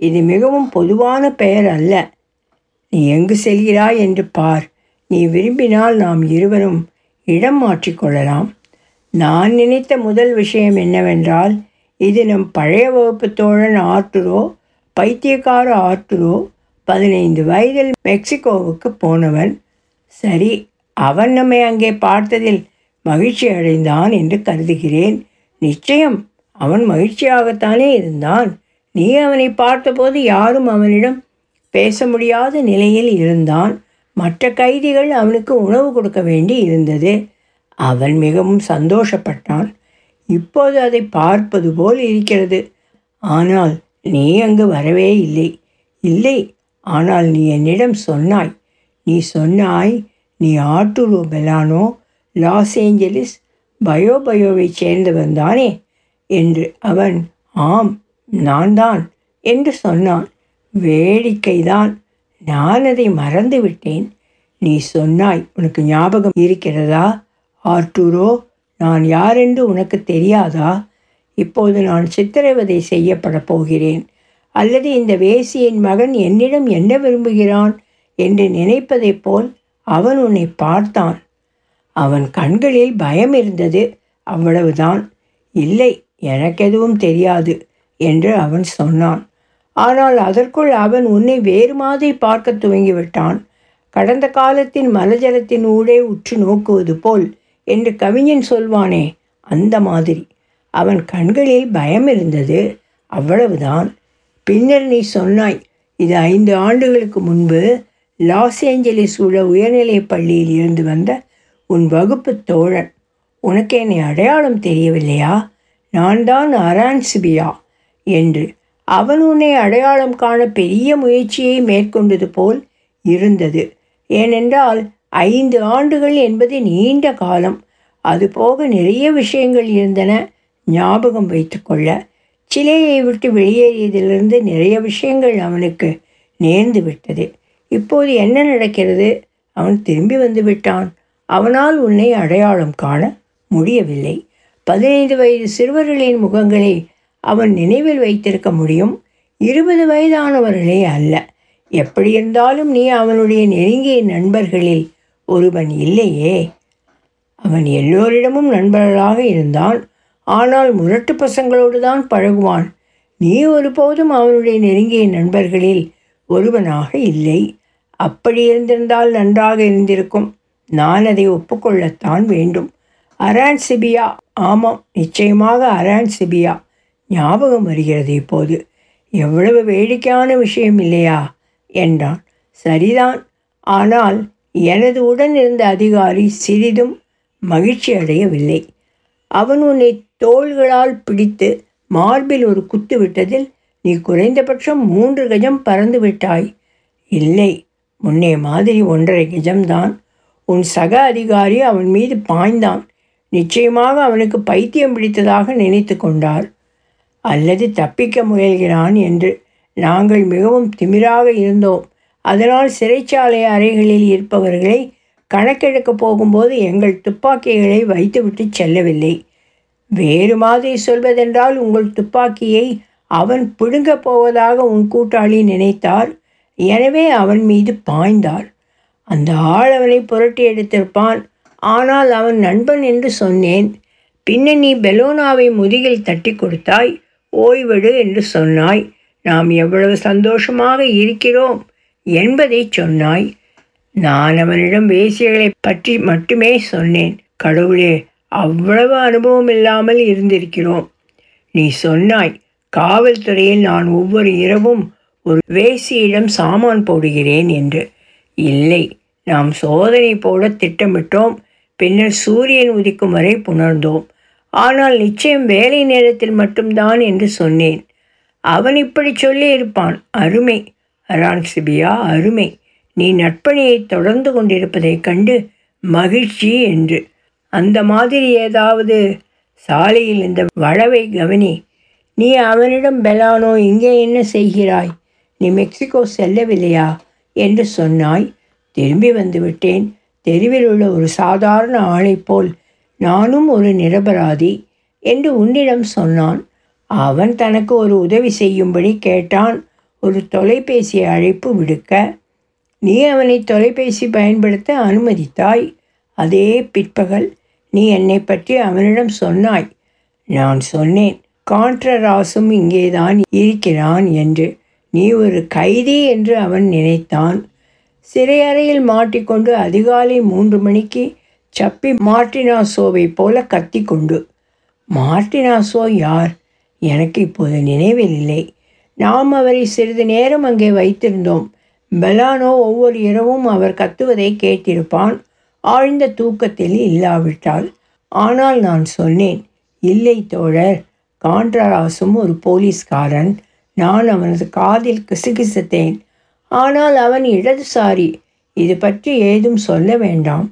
இது மிகவும் பொதுவான பெயர் அல்ல. நீ எங்கு செல்கிறாய் என்று பார். நீ விரும்பினால் நாம் இருவரும் இடம் மாற்றிக்கொள்ளலாம் நான் நினைத்த முதல் விஷயம் என்னவென்றால் இது நம் பழைய வகுப்பு தோழன் ஆர்டுரோ பைத்தியக்கார ஆர்டுரோ பதினைந்து வயதில் மெக்சிகோவுக்கு போனவன். சரி அவன் நம்மை அங்கே பார்த்ததில் மகிழ்ச்சி அடைந்தான் என்று கருதுகிறேன். நிச்சயம் அவன் மகிழ்ச்சியாகத்தானே இருந்தான். நீ அவனை பார்த்தபோது யாரும் அவனிடம் பேச முடியாத நிலையில் இருந்தான். மற்ற கைதிகள் அவனுக்கு உணவு கொடுக்க வேண்டி இருந்தது. அவன் மிகவும் சந்தோஷப்பட்டான். இப்போது அதை பார்ப்பது போல் இருக்கிறது. ஆனால் நீ அங்கு வரவே இல்லை. இல்லை ஆனால் நீ என்னிடம் சொன்னாய். நீ சொன்னாய் நீ ஆட்டூரோ பெலானோ லாஸ் ஏஞ்சலிஸ் பயோ பயோவைச் சேர்ந்தவன் தானே? என்று அவன் ஆம் நான் தான் என்று சொன்னான். வேடிக்கைதான். நான் அதை மறந்து விட்டேன் நீ சொன்னாய் உனக்கு ஞாபகம் இருக்கிறதா? ஆர்டூரோ நான் யாரென்று உனக்கு தெரியாதா? இப்போது நான் சித்திரவதை செய்யப்பட போகிறேன். அல்லது இந்த வேசியின் மகன் என்னிடம் என்ன விரும்புகிறான் என்று நினைப்பதைப் போல் அவன் உன்னை பார்த்தான். அவன் கண்களில் பயம் இருந்தது. அவ்வளவுதான். இல்லை எனக்கு எதுவும் தெரியாது என்று அவன் சொன்னான். ஆனால் அதற்குள் அவன் உன்னை வேறு மாதிரி பார்க்க துவங்கிவிட்டான். கடந்த காலத்தின் மலஜலத்தின் ஊடே உற்று நோக்குவது போல் என்று கவிஞன் சொல்வானே அந்த மாதிரி. அவன் கண்களில் பயம் இருந்தது. அவ்வளவுதான். பின்னர் நீ சொன்னாய் இது ஐந்து ஆண்டுகளுக்கு முன்பு லாஸ் ஏஞ்சலிஸ் உள்ள உயர்நிலைப் பள்ளியில் இருந்து வந்த உன் வகுப்பு தோழன். உனக்கு என்னை அடையாளம் தெரியவில்லையா? நான் தான் அரான்சிபியா என்று அவன் உன்னை அடையாளம் காண பெரிய முயற்சியை மேற்கொண்டது போல் இருந்தது. ஏனென்றால் ஐந்து ஆண்டுகள் என்பது நீண்ட காலம். அதுபோக நிறைய விஷயங்கள் இருந்தன. ஞாபகம் வைத்துக்கொள்ள சிலையை விட்டு வெளியேறியதிலிருந்து நிறைய விஷயங்கள் அவனுக்கு நேர்ந்து விட்டது. இப்போது என்ன நடக்கிறது? அவன் திரும்பி வந்து விட்டான். அவனால் உன்னை அடையாளம் காண முடியவில்லை. பதினைந்து வயது சிறுவர்களின் முகங்களை அவன் நினைவில் வைத்திருக்க முடியும். இருபது வயதானவர்களே அல்ல. எப்படி இருந்தாலும் நீ அவனுடைய நெருங்கிய நண்பர்களில் ஒருவன் இல்லையே. அவன் எல்லோரிடமும் நண்பர்களாக இருந்தான். ஆனால் முரட்டு பசங்களோடு தான் பழகுவான். நீ ஒருபோதும் அவனுடைய நெருங்கிய நண்பர்களில் ஒருவனாக இல்லை. அப்படி இருந்திருந்தால் நன்றாக இருந்திருக்கும். நான் அதை ஒப்புக்கொள்ளத்தான் வேண்டும். அரான் சிபியா ஆமாம் நிச்சயமாக அரான் சிபியா ஞாபகம் வருகிறது இப்போது. எவ்வளவு வேடிக்கையான விஷயம் இல்லையா? என்றான். சரிதான். ஆனால் எனது உடன் இருந்த அதிகாரி சிறிதும் மகிழ்ச்சி அடையவில்லை. அவன் உன்னை தோள்களால் பிடித்து மார்பில் ஒரு குத்து விட்டதில் நீ குறைந்தபட்சம் மூன்று கஜம் பறந்து விட்டாய். இல்லை. முன்னே மாதிரி ஒன்றரை கஜம்தான். உன் சக அதிகாரி அவன் மீது பாய்ந்தான். நிச்சயமாக அவனுக்கு பைத்தியம் பிடித்ததாக நினைத்து கொண்டார். அல்லது தப்பிக்க முயல்கிறான் என்று நாங்கள் மிகவும் திமிராக இருந்தோம். அதனால் சிறைச்சாலை அறைகளில் இருப்பவர்களை கணக்கெடுக்கப் போகும்போது எங்கள் துப்பாக்கிகளை வைத்துவிட்டு செல்லவில்லை. வேறு மாதிரி சொல்வதென்றால் உங்கள் துப்பாக்கியை அவன் பிடுங்கப் போவதாக உன் கூட்டாளி நினைத்தார். எனவே அவன் மீது பாய்ந்தார். அந்த ஆள் அவனை புரட்டி எடுத்திருப்பான். ஆனால் அவன் நண்பன் என்று சொன்னேன். பின்ன நீ பெலோனாவை முதுகில் தட்டி கொடுத்தாய். ஓய்வெடு என்று சொன்னாய். நாம் எவ்வளவு சந்தோஷமாக இருக்கிறோம் என்பதை சொன்னாய். நான் அவனிடம் வேசியகளை பற்றி மட்டுமே சொன்னேன். கடவுளே அவ்வளவு அனுபவம் இல்லாமல் இருந்திருக்கிறோம். நீ சொன்னாய் காவல்துறையில் நான் ஒவ்வொரு இரவும் ஒரு வேசியிடம் சாமான் போடுகிறேன் என்று. இல்லை நாம் சோதனை போட திட்டமிட்டோம். பின்னர் சூரியன் உதிக்கும் வரை புணர்ந்தோம். ஆனால் நிச்சயம் வேலை நேரத்தில் மட்டும்தான் என்று சொன்னேன். அவன் இப்படி சொல்லியிருப்பான். அருமை. அரான்சிபியா அருமை. நீ நட்பணியை தொடர்ந்து கொண்டிருப்பதைக் கண்டு மகிழ்ச்சி என்று. அந்த மாதிரி ஏதாவது? சாலையில் இந்த வளவை கவனி. நீ அவனிடம் பெலானோ இங்கே என்ன செய்கிறாய்? நீ மெக்சிகோ செல்லவில்லையா? என்று சொன்னாய். திரும்பி வந்து விட்டேன் தெருவில் உள்ள ஒரு சாதாரண ஆளைப் போல் நானும் ஒரு நிரபராதி என்று உன்னிடம் சொன்னான். அவன் தனக்கு ஒரு உதவி செய்யும்படி கேட்டான். ஒரு தொலைபேசி அழைப்பு விடுக்க. நீ அவனை தொலைபேசி பயன்படுத்த அனுமதித்தாய். அதே பிற்பகல் நீ என்னை பற்றி அவனிடம் சொன்னாய். நான் சொன்னேன் கான்ட்ரராசும் இங்கேதான் இருக்கிறான் என்று. நீ ஒரு கைதி என்று அவன் நினைத்தான். சிறையறையில் மாட்டிக்கொண்டு அதிகாலை மூன்று மணிக்கு சப்பி மார்டினாசோவை போல கத்திக்கொண்டு மார்டினாசோ யார்? எனக்கு இப்போது நினைவில் இல்லை. நாம் அவரை சிறிது நேரம் அங்கே வைத்திருந்தோம். பெலானோ ஒவ்வொரு இரவும் அவர் கத்துவதை கேட்டிருப்பான். ஆழ்ந்த தூக்கத்தில் இல்லாவிட்டால். ஆனால் நான் சொன்னேன் இல்லை தோழர் காண்ட்ராசும் ஒரு போலீஸ்காரன். நான் அவனது காதில் கிசுகிசுத்தேன். ஆனால் அவன் இடதுசாரி. இது பற்றி ஏதும் சொல்ல வேண்டாம்.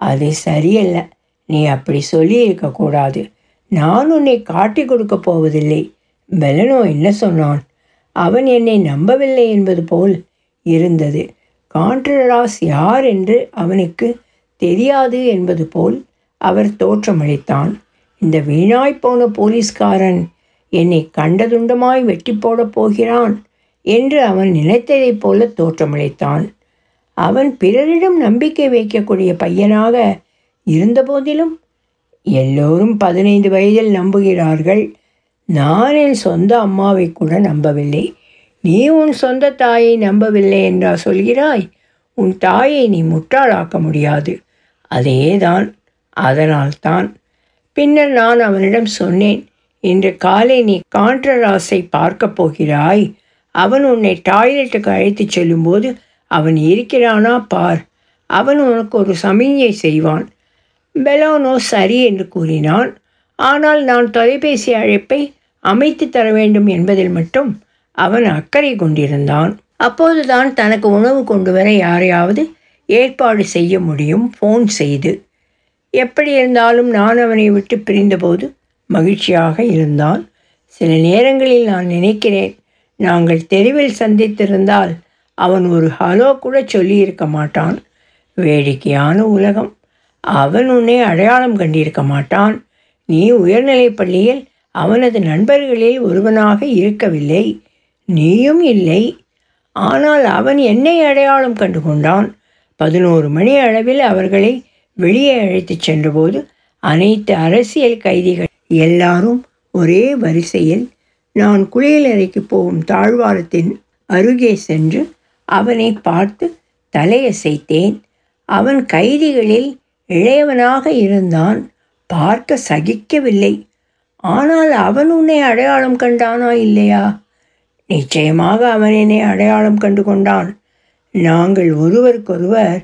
அது சரியில்லை. நீ அப்படி சொல்லி இருக்கக்கூடாது நான் உன்னை காட்டி கொடுக்க போவதில்லை. பெலனோ என்ன சொன்னான்? அவன் என்னை நம்பவில்லை என்பது போல் இருந்தது. கான்ட்ரராஸ் யார் என்று அவனுக்கு தெரியாது என்பது போல் அவர் தோற்றமளித்தான். இந்த வீணாய்ப்போன போலீஸ்காரன் என்னை கண்டதுண்டமாய் வெட்டி போடப் போகிறான் என்று அவன் நினைத்ததைப் போல தோற்றமளித்தான். அவன் பிறரிடம் நம்பிக்கை வைக்கக்கூடிய பையனாக இருந்தபோதிலும் எல்லோரும் பதினைந்து வயதில் நம்புகிறார்கள். நான் என் சொந்த அம்மாவை கூட நம்பவில்லை. நீ உன் சொந்த தாயை நம்பவில்லை என்றா சொல்கிறாய்? உன் தாயை நீ முட்டாளாக்க முடியாது. அதேதான் அதனால்தான். பின்னர் நான் அவனிடம் சொன்னேன் இன்று காலை நீ கான்ட்ரராஸை பார்க்கப் போகிறாய். அவன் உன்னை டாய்லெட்டுக்கு அழைத்துச் செல்லும்போது அவன் இருக்கிறானா பார். அவன் உனக்கு ஒரு சமிஞ்சை செய்வான். பெலோனோ சரி என்று கூறினான். ஆனால் நான் தொலைபேசி அழைப்பை அமைத்து தர வேண்டும் என்பதில் மட்டும் அவன் அக்கறை கொண்டிருந்தான். அப்போதுதான் தனக்கு உணவு கொண்டு வர யாரையாவது ஏற்பாடு செய்ய முடியும். ஃபோன் செய்து. எப்படி இருந்தாலும் நான் அவனை விட்டு பிரிந்தபோது மகிழ்ச்சியாக இருந்தான். சில நேரங்களில் நான் நினைக்கிறேன் நாங்கள் தெருவில் சந்தித்திருந்தால் அவன் ஒரு ஹலோ கூட சொல்லியிருக்க மாட்டான். வேடிக்கையான உலகம். அவன் உன்னை அடையாளம் கண்டிருக்க மாட்டான். நீ உயர்நிலைப் பள்ளியில் அவனது நண்பர்களில் ஒருவனாக இருக்கவில்லை. நீயும் இல்லை. ஆனால் அவன் என்னை அடையாளம் கண்டு கொண்டான் பதினோரு மணி அளவில் அவர்களை வெளியே அழைத்துச் சென்றபோது அனைத்து அரசியல் கைதிகள் எல்லாரும் ஒரே வரிசையில் நான் குளியலறைக்கு போகும் தாழ்வாரத்தின் அருகே சென்று அவனை பார்த்து தலையசைத்தேன். அவன் கைதிகளில் இளையவனாக இருந்தான். பார்க்க சகிக்கவில்லை. ஆனால் அவன் உன்னை அடையாளம் கண்டானா இல்லையா? நிச்சயமாக அவன் என்னை அடையாளம் கண்டு கொண்டான். நாங்கள் ஒருவருக்கொருவர்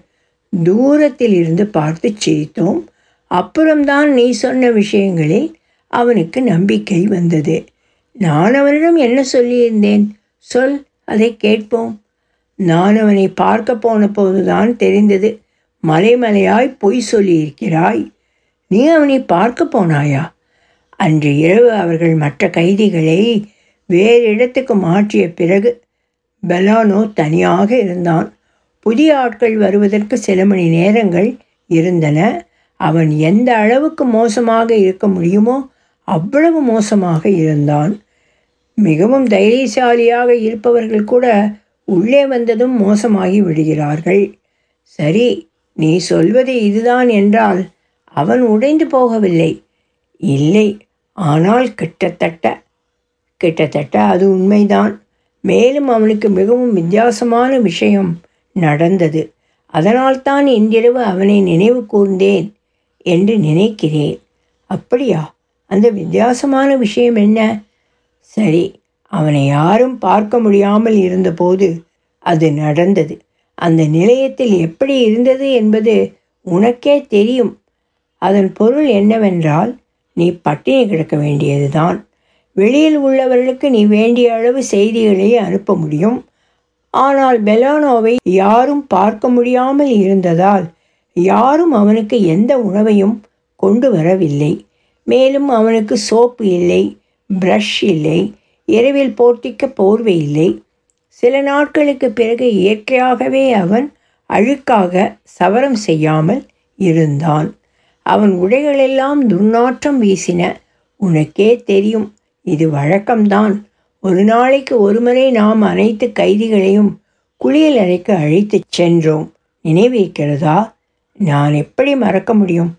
தூரத்தில் இருந்து பார்த்து சிரித்தோம். அப்புறம்தான் நீ சொன்ன விஷயங்களில் அவனுக்கு நம்பிக்கை வந்தது. நான் அவனிடம் என்ன சொல்லியிருந்தேன்? சொல் அதை கேட்போம். நான் அவனை பார்க்க போன போதுதான் தெரிந்தது மலைமலையாய் பொய் சொல்லியிருக்கிறாய். நீ அவனை பார்க்க போனாயா? அன்று இரவு அவர்கள் மற்ற கைதிகளை வேறு இடத்துக்கு மாற்றிய பிறகு பெலானோ தனியாக இருந்தான். புதிய ஆட்கள் வருவதற்கு சில மணி நேரங்கள் இருந்தன. அவன் எந்த அளவுக்கு மோசமாக இருக்க முடியுமோ அவ்வளவு மோசமாக இருந்தான். மிகவும் தைரியசாலியாக இருப்பவர்கள் கூட உள்ளே வந்ததும் மோசமாகி விடுகிறார்கள். சரி நீ சொல்வது இதுதான் என்றால் அவன் உடைந்து போகவில்லை. இல்லை ஆனால் கிட்டத்தட்ட கிட்டத்தட்ட அது உண்மைதான். மேலும் அவனுக்கு மிகவும் வித்தியாசமான விஷயம் நடந்தது. அதனால்தான் இன்றிரவு அவனை நினைவு கூர்ந்தேன் என்று நினைக்கிறேன். அப்படியா? அந்த வித்தியாசமான விஷயம் என்ன? சரி அவனை யாரும் பார்க்க முடியாமல் இருந்தபோது அது நடந்தது. அந்த நிலையத்தில் எப்படி இருந்தது என்பது உனக்கே தெரியும். அதன் பொருள் என்னவென்றால் நீ பட்டினி கிடக்க வேண்டியதுதான். வெளியில் உள்ளவர்களுக்கு நீ வேண்டிய அளவு செய்திகளை அனுப்ப முடியும். ஆனால் பெலானோவை யாரும் பார்க்க முடியாமல் இருந்ததால் யாரும் அவனுக்கு எந்த உணவையும் கொண்டு வரவில்லை. மேலும் அவனுக்கு சோப்பு இல்லை ப்ரஷ் இல்லை இரவில் போர்த்திக்க போர்வை இல்லை சில நாட்களுக்கு பிறகு இயற்கையாகவே அவன் அழுக்காக சவரம் செய்யாமல் இருந்தான். அவன் உடைகளெல்லாம் துர்நாற்றம் வீசின. உனக்கே தெரியும் இது வழக்கம்தான். ஒரு நாளைக்கு ஒருமுறை நாம் அனைத்து கைதிகளையும் குளியல் அறைக்கு அழைத்துச் சென்றோம். நினைவிருக்கிறதா? நான் எப்படி மறக்க முடியும்?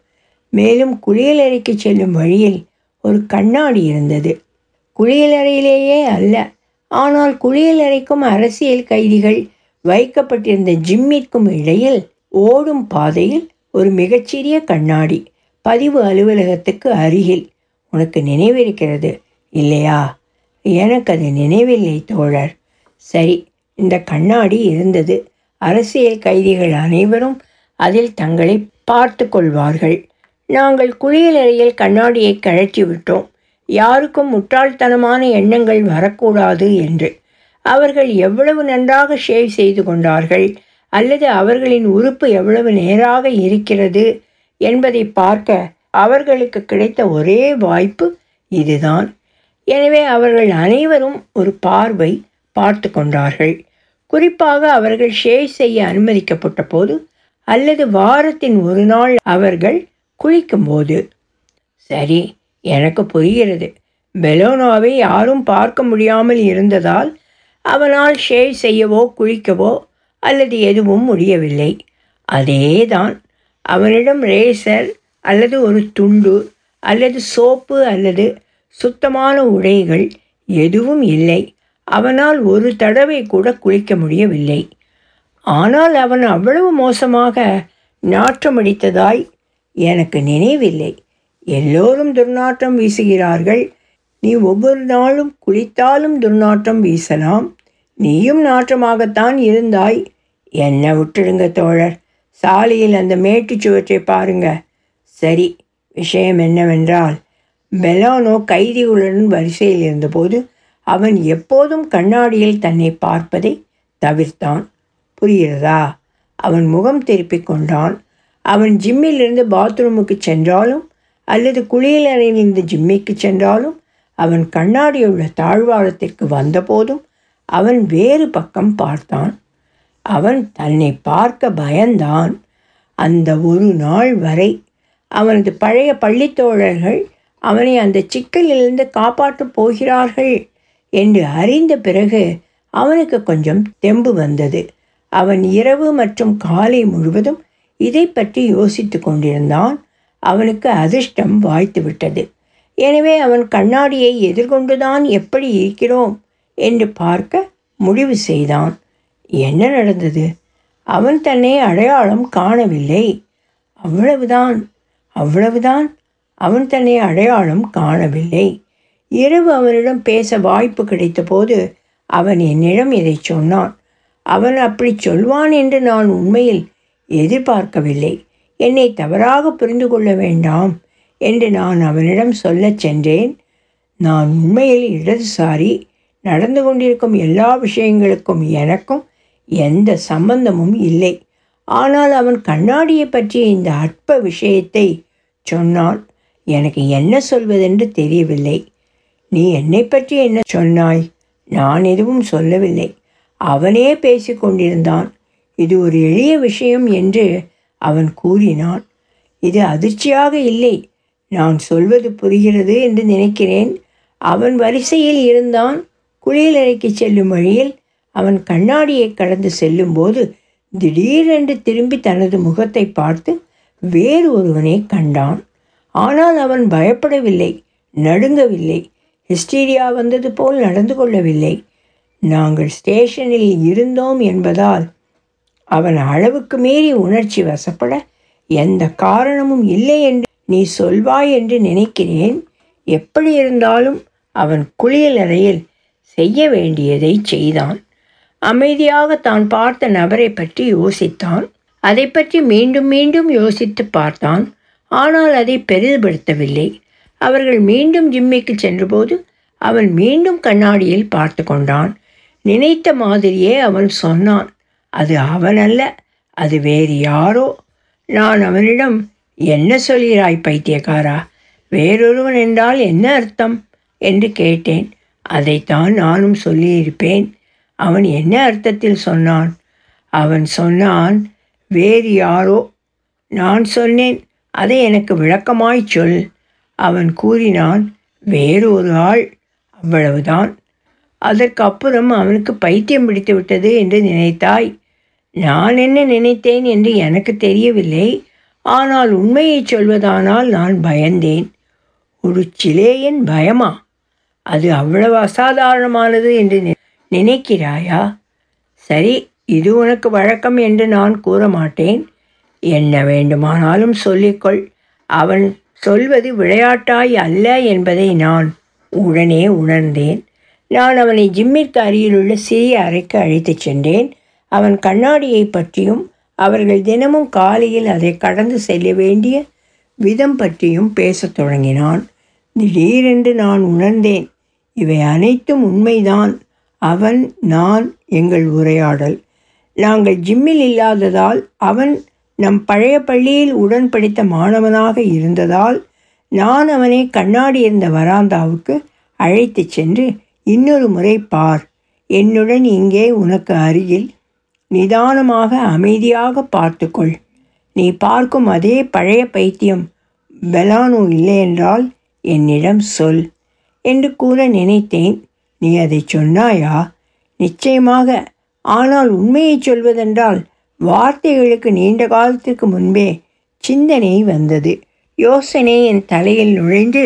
மேலும் குளியலறைக்கு செல்லும் வழியில் ஒரு கண்ணாடி இருந்தது. குளியலறையிலேயே அல்ல. ஆனால் குளியலறைக்கும் அரசியல் கைதிகள் வைக்கப்பட்டிருந்த ஜிம்மிற்கும் இடையில் ஓடும் பாதையில் ஒரு மிகச்சிறிய கண்ணாடி பதிவு அலுவலகத்துக்கு அருகில். உனக்கு நினைவிருக்கிறது இல்லையா? எனக்கு அது நினைவில்லை தோழர். சரி இந்த கண்ணாடி இருந்தது. அரசியல் கைதிகள் அனைவரும் அதில் தங்களை பார்த்து கொள்வார்கள். நாங்கள் குளியலறையில் கண்ணாடியை கழற்றி விட்டோம் யாருக்கும் முட்டாள்தனமான எண்ணங்கள் வரக்கூடாது என்று. அவர்கள் எவ்வளவு நன்றாக ஷேவ் செய்து கொண்டார்கள் அல்லது அவர்களின் உறுப்பு எவ்வளவு நேராக இருக்கிறது என்பதை பார்க்க அவர்களுக்கு கிடைத்த ஒரே வாய்ப்பு இதுதான். எனவே அவர்கள் அனைவரும் ஒரு பார்வை பார்த்து கொண்டார்கள். குறிப்பாக அவர்கள் ஷேவ் செய்ய அனுமதிக்கப்பட்ட போது அல்லது வாரத்தின் ஒரு நாள் அவர்கள் குளிக்கும்போது. சரி எனக்கு புரிகிறது. பெலோனோவை யாரும் பார்க்க முடியாமல் இருந்ததால் அவனால் ஷேவ் செய்யவோ குளிக்கவோ அல்லது எதுவும் முடியவில்லை. அதேதான் அவனிடம் ரேசர் அல்லது ஒரு துண்டு அல்லது சோப்பு அல்லது சுத்தமான உடைகள் எதுவும் இல்லை. அவனால் ஒரு தடவை கூட குளிக்க முடியவில்லை. ஆனால் அவன் அவ்வளவு மோசமாக நாற்றமடித்ததாய் எனக்கு நினைவில்லை. எல்லோரும் துர்நாற்றம் வீசுகிறார்கள். நீ ஒவ்வொரு நாளும் குளித்தாலும் துர்நாற்றம் வீசலாம். நீயும் நாற்றமாகத்தான் இருந்தாய். என்ன விட்டுடுங்க தோழர். சாலையில் அந்த மேட்டுச் சுவற்றை பாருங்க. சரி விஷயம் என்னவென்றால் பெலானோ கைதிகளுடன் வரிசையில் இருந்தபோது அவன் எப்போதும் கண்ணாடியில் தன்னை பார்ப்பதை தவிர்த்தான். புரிகிறதா? அவன் முகம் திருப்பிக் கொண்டான். அவன் ஜிம்மிலிருந்து பாத்ரூமுக்கு சென்றாலும் அல்லது குளியலறையிலிருந்து ஜிம்மிக்கு சென்றாலும் அவன் கண்ணாடியுள்ள தாழ்வாரத்திற்கு வந்தபோதும் அவன் வேறு பக்கம் பார்த்தான். அவன் தன்னை பார்க்க பயந்தான். அந்த ஒரு நாள் வரை அவனது பழைய பள்ளித்தோழர்கள் அவனை அந்த சிக்கலிலிருந்து காப்பாற்றப் போகிறார்கள் என்று அறிந்த பிறகு அவனுக்கு கொஞ்சம் தெம்பு வந்தது. அவன் இரவு மற்றும் காலை முழுவதும் இதை பற்றி யோசித்து கொண்டிருந்தான். அவனுக்கு அதிர்ஷ்டம் வாய்த்துவிட்டது எனவே அவன் கண்ணாடியை எதிர்கொண்டுதான் எப்படி இருக்கிறோம் என்று பார்க்க முடிவு செய்தான். என்ன நடந்தது? அவன் தன்னை அடையாளம் காணவில்லை. அவ்வளவுதான் அவ்வளவுதான். அவன் தன்னை அடையாளம் காணவில்லை. இரவு அவனிடம் பேச வாய்ப்பு கிடைத்தபோது அவன் என்னிடம் இதை சொன்னான். அவன் அப்படி சொல்வான் என்று நான் உண்மையில் எதிர்பார்க்கவில்லை. என்னை தவறாக புரிந்து கொள்ள வேண்டாம் என்று நான் அவனிடம் சொல்லச் சென்றேன். நான் உண்மையில் இடதுசாரி. நடந்து கொண்டிருக்கும் எல்லா விஷயங்களுக்கும் எனக்கும் எந்த சம்பந்தமும் இல்லை. ஆனால் அவன் கண்ணாடியை பற்றிய இந்த அற்ப விஷயத்தை சொன்னான் எனக்கு என்ன சொல்வதென்று தெரியவில்லை. நீ என்னை பற்றி என்ன சொன்னாய்? நான் எதுவும் சொல்லவில்லை. அவனே பேசிக்கொண்டிருந்தான். இது ஒரு எளிய விஷயம் என்று அவன் கூறினான் இது அதிர்ச்சியாக இல்லை நான் சொல்வது புரிகிறது என்று நினைக்கிறேன். அவன் வரிசையில் இருந்தான் குளியலறைக்கு செல்லும் வழியில் அவன் கண்ணாடியை கடந்து செல்லும்போது திடீரென்று திரும்பி தனது முகத்தை பார்த்து வேறு ஒருவனை கண்டான். ஆனால் அவன் பயப்படவில்லை நடுங்கவில்லை ஹிஸ்டீரியா வந்தது போல் நடந்து கொள்ளவில்லை. நாங்கள் ஸ்டேஷனில் இருந்தோம் என்பதால் அவன் அளவுக்கு மீறி உணர்ச்சி வசப்பட எந்த காரணமும் இல்லை என்று நீ சொல்வாய் என்று நினைக்கிறேன். எப்படி இருந்தாலும் அவன் குளியலறையில் செய்ய வேண்டியதை செய்தான். அமைதியாக தான் பார்த்த நபரை பற்றி யோசித்தான். அதை பற்றி மீண்டும் மீண்டும் யோசித்து பார்த்தான். ஆனால் அதை பெரிதுபடுத்தவில்லை. அவர்கள் மீண்டும் ஜிம்மிக்கு சென்றபோது அவன் மீண்டும் கண்ணாடியில் பார்த்து கொண்டான். நினைத்த மாதிரியே அவன் சொன்னான். அது அவனல்ல அது வேறு யாரோ? நான் அவனிடம் என்ன சொல்கிறாய் பைத்தியக்காரா? வேறொருவன் என்றால் என்ன அர்த்தம்? என்று கேட்டேன். அதைத்தான் நானும் சொல்லியிருப்பேன். அவன் என்ன அர்த்தத்தில் சொன்னான்? அவன் சொன்னான் வேறு யாரோ? நான் சொன்னேன். அதை எனக்கு விளக்கமாய் சொல். அவன் கூறினான் வேறு ஒரு ஆள். அவ்வளவுதான். அதற்கு அப்புறம் அவனுக்கு பைத்தியம் பிடித்து விட்டது என்று நினைத்தாய். நான் என்ன நினைத்தேன் என்று எனக்கு தெரியவில்லை. ஆனால் உண்மையை சொல்வதானால் நான் பயந்தேன். ஒரு சிலேயன் பயமா? அது அவ்வளவு அசாதாரணமானது என்று நினைக்கிறாயா? சரி இது உனக்கு வழக்கம் என்று நான் கூற மாட்டேன். என்ன வேண்டுமானாலும் சொல்லிக்கொள். அவன் சொல்வது விளையாட்டாய் அல்ல என்பதை நான் உடனே உணர்ந்தேன். நான் அவனை ஜிம்மிற்கு அருகிலுள்ள சிறிய அறைக்கு அழைத்துச் சென்றேன். அவன் கண்ணாடியை பற்றியும் அவர்கள் தினமும் காலையில் அதை கடந்து செல்ல வேண்டிய விதம் பற்றியும் பேசத் தொடங்கினான். திடீரென்று நான் உணர்ந்தேன் இவை அனைத்தும் உண்மைதான். அவன் நான் எங்கள் உரையாடல். நாங்கள் ஜிம்மில் இல்லாததால் அவன் நம் பழைய பள்ளியில் உடன் படித்த மாணவனாக இருந்ததால் நான் அவனை கண்ணாடி இருந்த வராந்தாவுக்கு அழைத்துச் சென்று இன்னொரு முறை பார். என்னுடன் இங்கே உனக்கு அருகில் நிதானமாக அமைதியாக பார்த்துக்கொள். நீ பார்க்கும் அதே பழைய பைத்தியம் பெலானு இல்லையென்றால் என்னிடம் சொல் என்று கூற நினைத்தேன். நீ அதை சொன்னாயா? நிச்சயமாக. ஆனால் உண்மையை சொல்வதென்றால் வார்த்தைகளுக்கு நீண்ட காலத்திற்கு முன்பே சிந்தனை வந்தது. யோசனை என் தலையில் நுழைந்து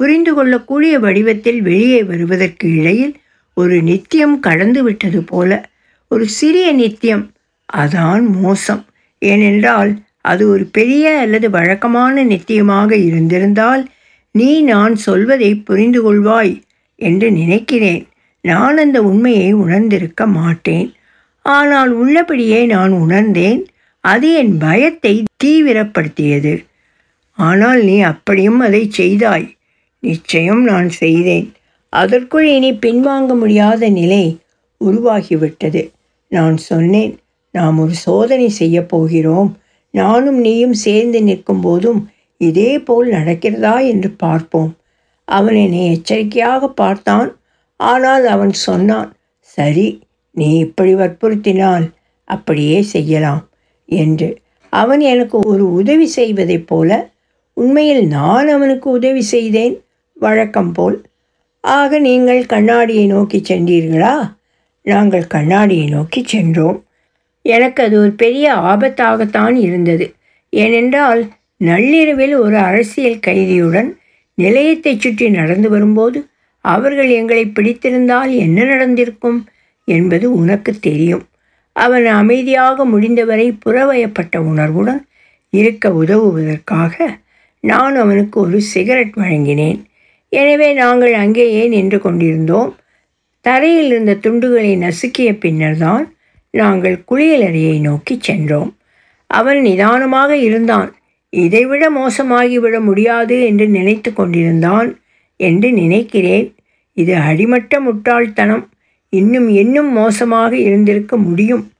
புரிந்து கொள்ளக்கூடிய வடிவத்தில் வெளியே வருவதற்கு இடையில் ஒரு நித்தியம் கடந்து விட்டது போல. ஒரு சிறிய நித்தியம் அதான் மோசம். ஏனென்றால் அது ஒரு பெரிய அல்லது வழக்கமான நித்தியமாக இருந்திருந்தால் நீ நான் சொல்வதை புரிந்து கொள்வாய் என்று நினைக்கிறேன். நான் அந்த உண்மையை உணர்ந்திருக்க மாட்டேன். ஆனால் உள்ளபடியே நான் உணர்ந்தேன். அது என் பயத்தை தீவிரப்படுத்தியது. ஆனால் நீ அப்படியும் அதை செய்தாய். நிச்சயம் நான் செய்தேன். அதற்குள் இனி பின்வாங்க முடியாத நிலை உருவாகிவிட்டது. நான் சொன்னேன் நாம் ஒரு சோதனை செய்ய போகிறோம். நானும் நீயும் சேர்ந்து நிற்கும் போதும் இதே போல் நடக்கிறதா? என்று பார்ப்போம். அவன் என்னை எச்சரிக்கையாக பார்த்தான். ஆனால் அவன் சொன்னான் சரி நீ இப்படி வற்புறுத்தினால் அப்படியே செய்யலாம் என்று. அவன் எனக்கு ஒரு உதவி செய்வதைப் போல உண்மையில் நான் அவனுக்கு உதவி செய்தேன். வழக்கம் போல் ஆக நீங்கள் கண்ணாடியை நோக்கி சென்றீர்களா? நாங்கள் கண்ணாடியை நோக்கி சென்றோம். எனக்கு அது ஒரு பெரிய ஆபத்தாகத்தான் இருந்தது. ஏனென்றால் நள்ளிரவில் ஒரு அரசியல் கைதியுடன் நிலையத்தை சுற்றி நடந்து வரும்போது அவர்கள் எங்களை பிடித்திருந்தால் என்ன நடந்திருக்கும் என்பது உனக்கு தெரியும். அவன் அமைதியாக முடிந்தவரை புறவயப்பட்ட உணர்வுடன் இருக்க உதவுவதற்காக நான் அவனுக்கு ஒரு சிகரெட் வழங்கினேன். எனவே நாங்கள் அங்கேயே நின்று கொண்டிருந்தோம். தரையில் இருந்த துண்டுகளை நசுக்கிய பின்னர்தான் நாங்கள் குளியலறையை நோக்கி சென்றோம். அவன் நிதானமாக இருந்தான். இதைவிட மோசமாகிவிட முடியாது என்று நினைத்து கொண்டிருந்தான் என்று நினைக்கிறேன். இது அடிமட்ட முட்டாள்தனம். இன்னும் இன்னும் மோசமாக இருந்திருக்க முடியும்.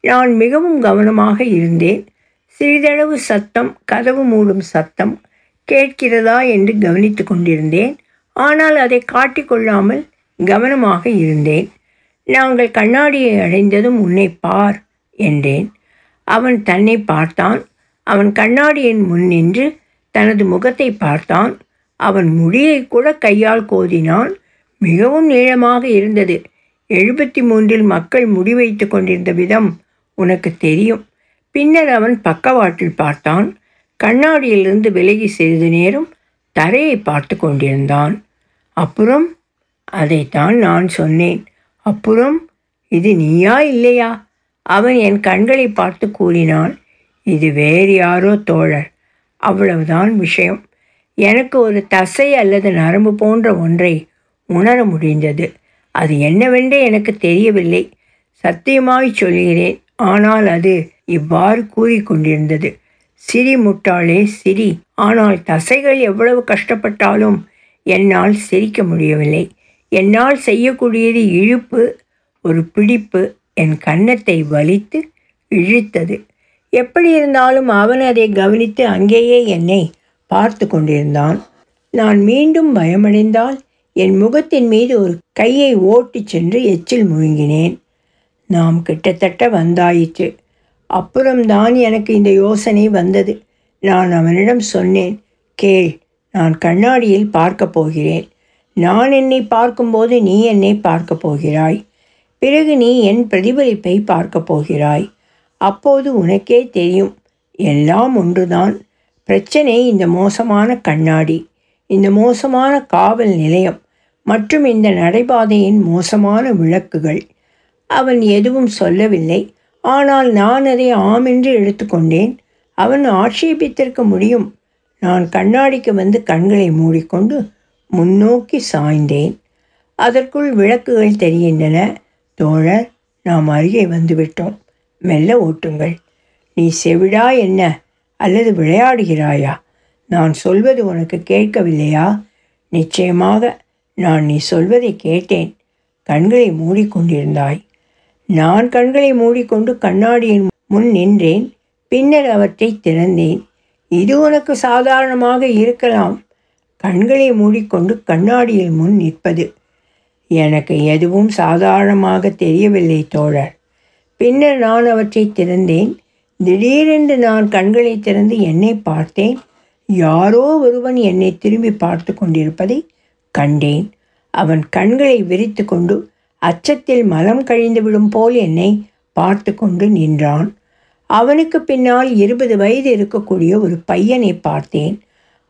நான் மிகவும் கவனமாக இருந்தேன். சிறிதளவு சத்தம் கதவு மூடும் சத்தம் கேட்கிறதா என்று கவனித்து கொண்டிருந்தேன். ஆனால் அதை காட்டிக்கொள்ளாமல் கவனமாக இருந்தேன். நாங்கள் கண்ணாடியை அடைந்ததும் உன்னை பார் என்றேன். அவன் தன்னை பார்த்தான். அவன் கண்ணாடியின் முன் நின்று தனது முகத்தை பார்த்தான். அவன் முடியை கூட கையால் கோதினான். மிகவும் நீளமாக இருந்தது. எழுபத்தி மூன்றில் மக்கள் முடி வைத்து கொண்டிருந்த விதம் உனக்கு தெரியும். பின்னர் அவன் பக்கவாட்டில் பார்த்தான். கண்ணாடியிலிருந்து விலகி சிறிது நேரம் தரையை பார்த்து கொண்டிருந்தான். அப்புறம்? அதைத்தான் நான் சொன்னேன். அப்புறம்? இது நீயா இல்லையா? அவன் என் கண்களை பார்த்து கூறினான். இது வேறு யாரோ தோழர். அவ்வளவுதான் விஷயம். எனக்கு ஒரு தசை அல்லது நரம்பு போன்ற ஒன்றை உணர முடிந்தது. அது என்னவென்று எனக்கு தெரியவில்லை. சத்தியமாய் சொல்கிறேன். ஆனால் அது இவ்வாறு கூறிக்கொண்டிருந்தது சிரி முட்டாளே சிரி. ஆனால் தசைகள் எவ்வளவு கஷ்டப்பட்டாலும் என்னால் சிரிக்க முடியவில்லை. என்னால் செய்யக்கூடியது இழுப்பு ஒரு பிடிப்பு என் கன்னத்தை வலித்து இழுத்தது. எப்படி இருந்தாலும் அவன் அதை கவனித்து அங்கேயே என்னை பார்த்து கொண்டிருந்தான். நான் மீண்டும் பயமடைந்தால் என் முகத்தின் மீது ஒரு கையை ஓட்டிச் சென்று எச்சில் முழுங்கினேன். நாம் கிட்டத்தட்ட வந்தாயிற்று. அப்புறம்தான் எனக்கு இந்த யோசனை வந்தது. நான் அவனிடம் சொன்னேன் கேள் நான் கண்ணாடியில் பார்க்கப் போகிறேன். நான் என்னை பார்க்கும்போது நீ என்னை பார்க்கப் போகிறாய். பிறகு நீ என் பிரதிபலிப்பை பார்க்கப் போகிறாய். அப்போது உனக்கே தெரியும் எல்லாம் ஒன்றுதான். பிரச்சனை இந்த மோசமான கண்ணாடி இந்த மோசமான காவல் நிலையம் மற்றும் இந்த நடைபாதையின் மோசமான விளக்குகள். அவன் எதுவும் சொல்லவில்லை. ஆனால் நான் அதை ஆம் என்று எடுத்துக்கொண்டேன். அவன் ஆட்சேபித்திருக்க முடியும். நான் கண்ணாடிக்கு வந்து கண்களை மூடிக்கொண்டு முன்னோக்கி சாய்ந்தேன். அதற்குள் விளக்குகள் தெரிகின்றன. தோழர் நாம் அருகே வந்துவிட்டோம். மெல்ல ஓட்டுங்கள். நீ செவிடா என்ன? அல்லது விளையாடுகிறாயா? நான் சொல்வது உனக்கு கேட்கவில்லையா? நிச்சயமாக நான் நீ சொல்வதை கேட்டேன். கண்களை மூடிக்கொண்டிருந்தாய். நான் கண்களை மூடிக்கொண்டு கண்ணாடியின் முன் நின்றேன் பின்னர் அவற்றை திறந்தேன். இது உனக்கு சாதாரணமாக இருக்கலாம். கண்களை மூடிக்கொண்டு கண்ணாடியில் முன் நிற்பது. எனக்கு எதுவும் சாதாரணமாக தெரியவில்லை தோழர். பின்னர் நான் அவற்றை திறந்தேன். திடீரென்று நான் கண்களை திறந்து என்னை பார்த்தேன். யாரோ ஒருவன் என்னை திரும்பி பார்த்து கொண்டிருப்பதை கண்டேன். அவன் கண்களை விரித்து கொண்டு அச்சத்தில் மலம் கழிந்துவிடும் போல் என்னை பார்த்து கொண்டு நின்றான். அவனுக்கு பின்னால் இருபது வயது இருக்கக்கூடிய ஒரு பையனை பார்த்தேன்.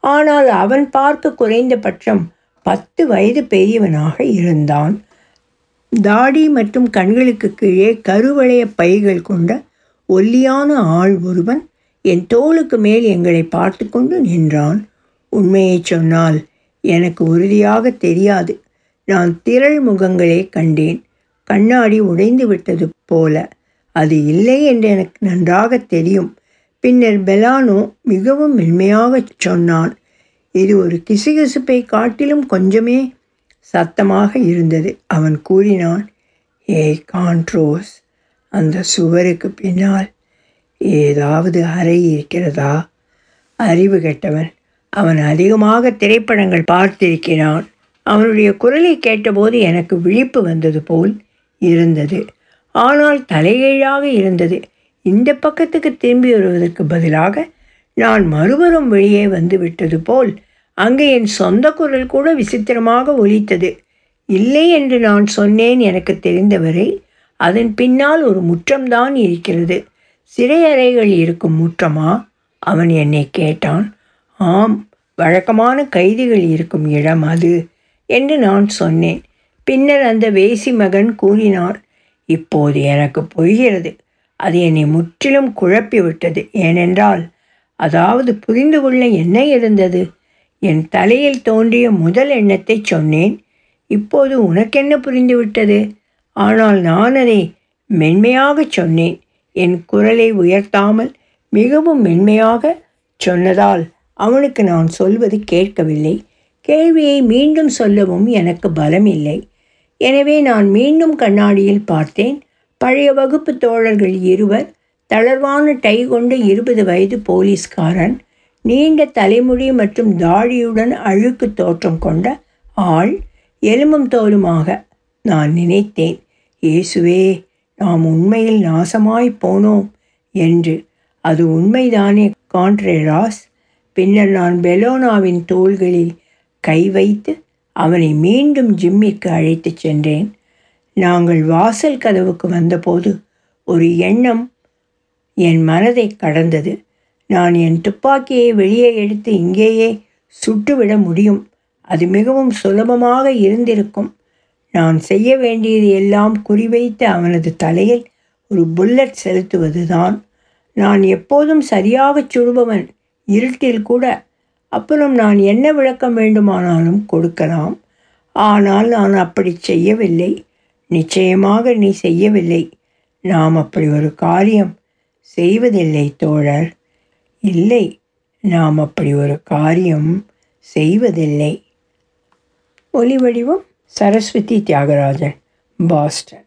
ஆனால் அவன் பார்க்க குறைந்தபட்சம் பத்து வயது பெரியவனாக இருந்தான். தாடி மற்றும் கண்களுக்கு கீழே கருவளைய பைகள் கொண்ட ஒல்லியான ஆள் ஒருவன் என் தோளுக்கு மேல் எங்களை பார்த்து கொண்டு நின்றான். உண்மையை சொன்னால் எனக்கு உறுதியாக தெரியாது. நான் திரள் முகங்களே கண்டேன். கண்ணாடி உடைந்து விட்டது போல. அது இல்லை என்று எனக்கு நன்றாக தெரியும். பின்னர் பெலானோ மிகவும் மென்மையாகச் சொன்னான். இது ஒரு கிசுகிசுப்பை காட்டிலும் கொஞ்சமே சத்தமாக இருந்தது. அவன் கூறினான் ஏய் கான்ட்ரோஸ் அந்த சுவருக்கு பின்னால் ஏதாவது அறை இருக்கிறதா? அறிவு கெட்டவன். அவன் அதிகமாக திரைப்படங்கள் பார்த்திருக்கிறான். அவனுடைய குரலை கேட்டபோது எனக்கு விழிப்பு வந்தது போல் இருந்தது. ஆனால் தலைகீழாக இருந்தது. இந்த பக்கத்துக்கு திரும்பி வருவதற்கு பதிலாக நான் மறுபுறம் வெளியே வந்து விட்டது போல் அங்கே என் சொந்த குரல் கூட விசித்திரமாக ஒலித்தது. இல்லை என்று நான் சொன்னேன் எனக்கு தெரிந்தவரை அதன் பின்னால் ஒரு முற்றம்தான் இருக்கிறது. சிறையறைகள் இருக்கும் முற்றமா? அவன் என்னை கேட்டான். ஆம் வழக்கமான கைதிகள் இருக்கும் இடம் அது. என்று நான் சொன்னேன். பின்னர் அந்த வேசி மகன் கூறினான் இப்போது எனக்கு புரிகிறது அது என்னை முற்றிலும் குழப்பிவிட்டது ஏனென்றால் அதாவது புரிந்து கொள்ள என்ன இருந்தது? என் தலையில் தோன்றிய முதல் எண்ணத்தை சொன்னேன். இப்போது உனக்கென்ன புரிந்துவிட்டது ஆனால் நான் அதை மென்மையாக சொன்னேன். என் குரலை உயர்த்தாமல் மிகவும் மென்மையாக சொன்னதால் அவனுக்கு நான் சொல்வது கேட்கவில்லை. கேள்வியை மீண்டும் சொல்லவும் எனக்கு பலமில்லை. எனவே நான் மீண்டும் கண்ணாடியில் பார்த்தேன். பழைய வகுப்பு தோழர்கள் இருவர் தளர்வான டை கொண்ட இருபது வயது போலீஸ்காரன் நீண்ட தலைமுடி மற்றும் தாடியுடன் அழுக்கு தோற்றம் கொண்ட ஆள் எலும்பும் தோலுமாக நான் நினைத்தேன். இயேசுவே நாம் உண்மையில் நாசமாய் போனோம் என்று. அது உண்மைதானே கான்ட்ரேராஸ் பின்னர் நான் பெலோனாவின் தோள்களில் கை வைத்து அவனை மீண்டும் ஜிம்மிக்கு அழைத்துச் சென்றேன். நாங்கள் வாசல் கதவுக்கு வந்தபோது ஒரு எண்ணம் என் மனதை கடந்தது. நான் என் துப்பாக்கியை வெளியே எடுத்து இங்கேயே சுட்டுவிட முடியும். அது மிகவும் சுலபமாக இருந்திருக்கும். நான் செய்ய வேண்டியது எல்லாம் குறிவைத்து அவனது தலையில் ஒரு புல்லட் செலுத்துவதுதான். நான் எப்போதும் சரியாகச் சுடுபவன் இருட்டில் கூட அப்புறம் நான் என்ன விளக்கம் வேண்டுமானாலும் கொடுக்கலாம். ஆனால் நான் அப்படி செய்யவில்லை. நிச்சயமாக நீ செய்யவில்லை. நாம் அப்படி ஒரு காரியம் செய்வதில்லை தோழர். இல்லை நாம் அப்படி ஒரு காரியம் செய்வதில்லை. ஒலி வடிவம் சரஸ்வதி தியாகராஜன் பாஸ்டன்.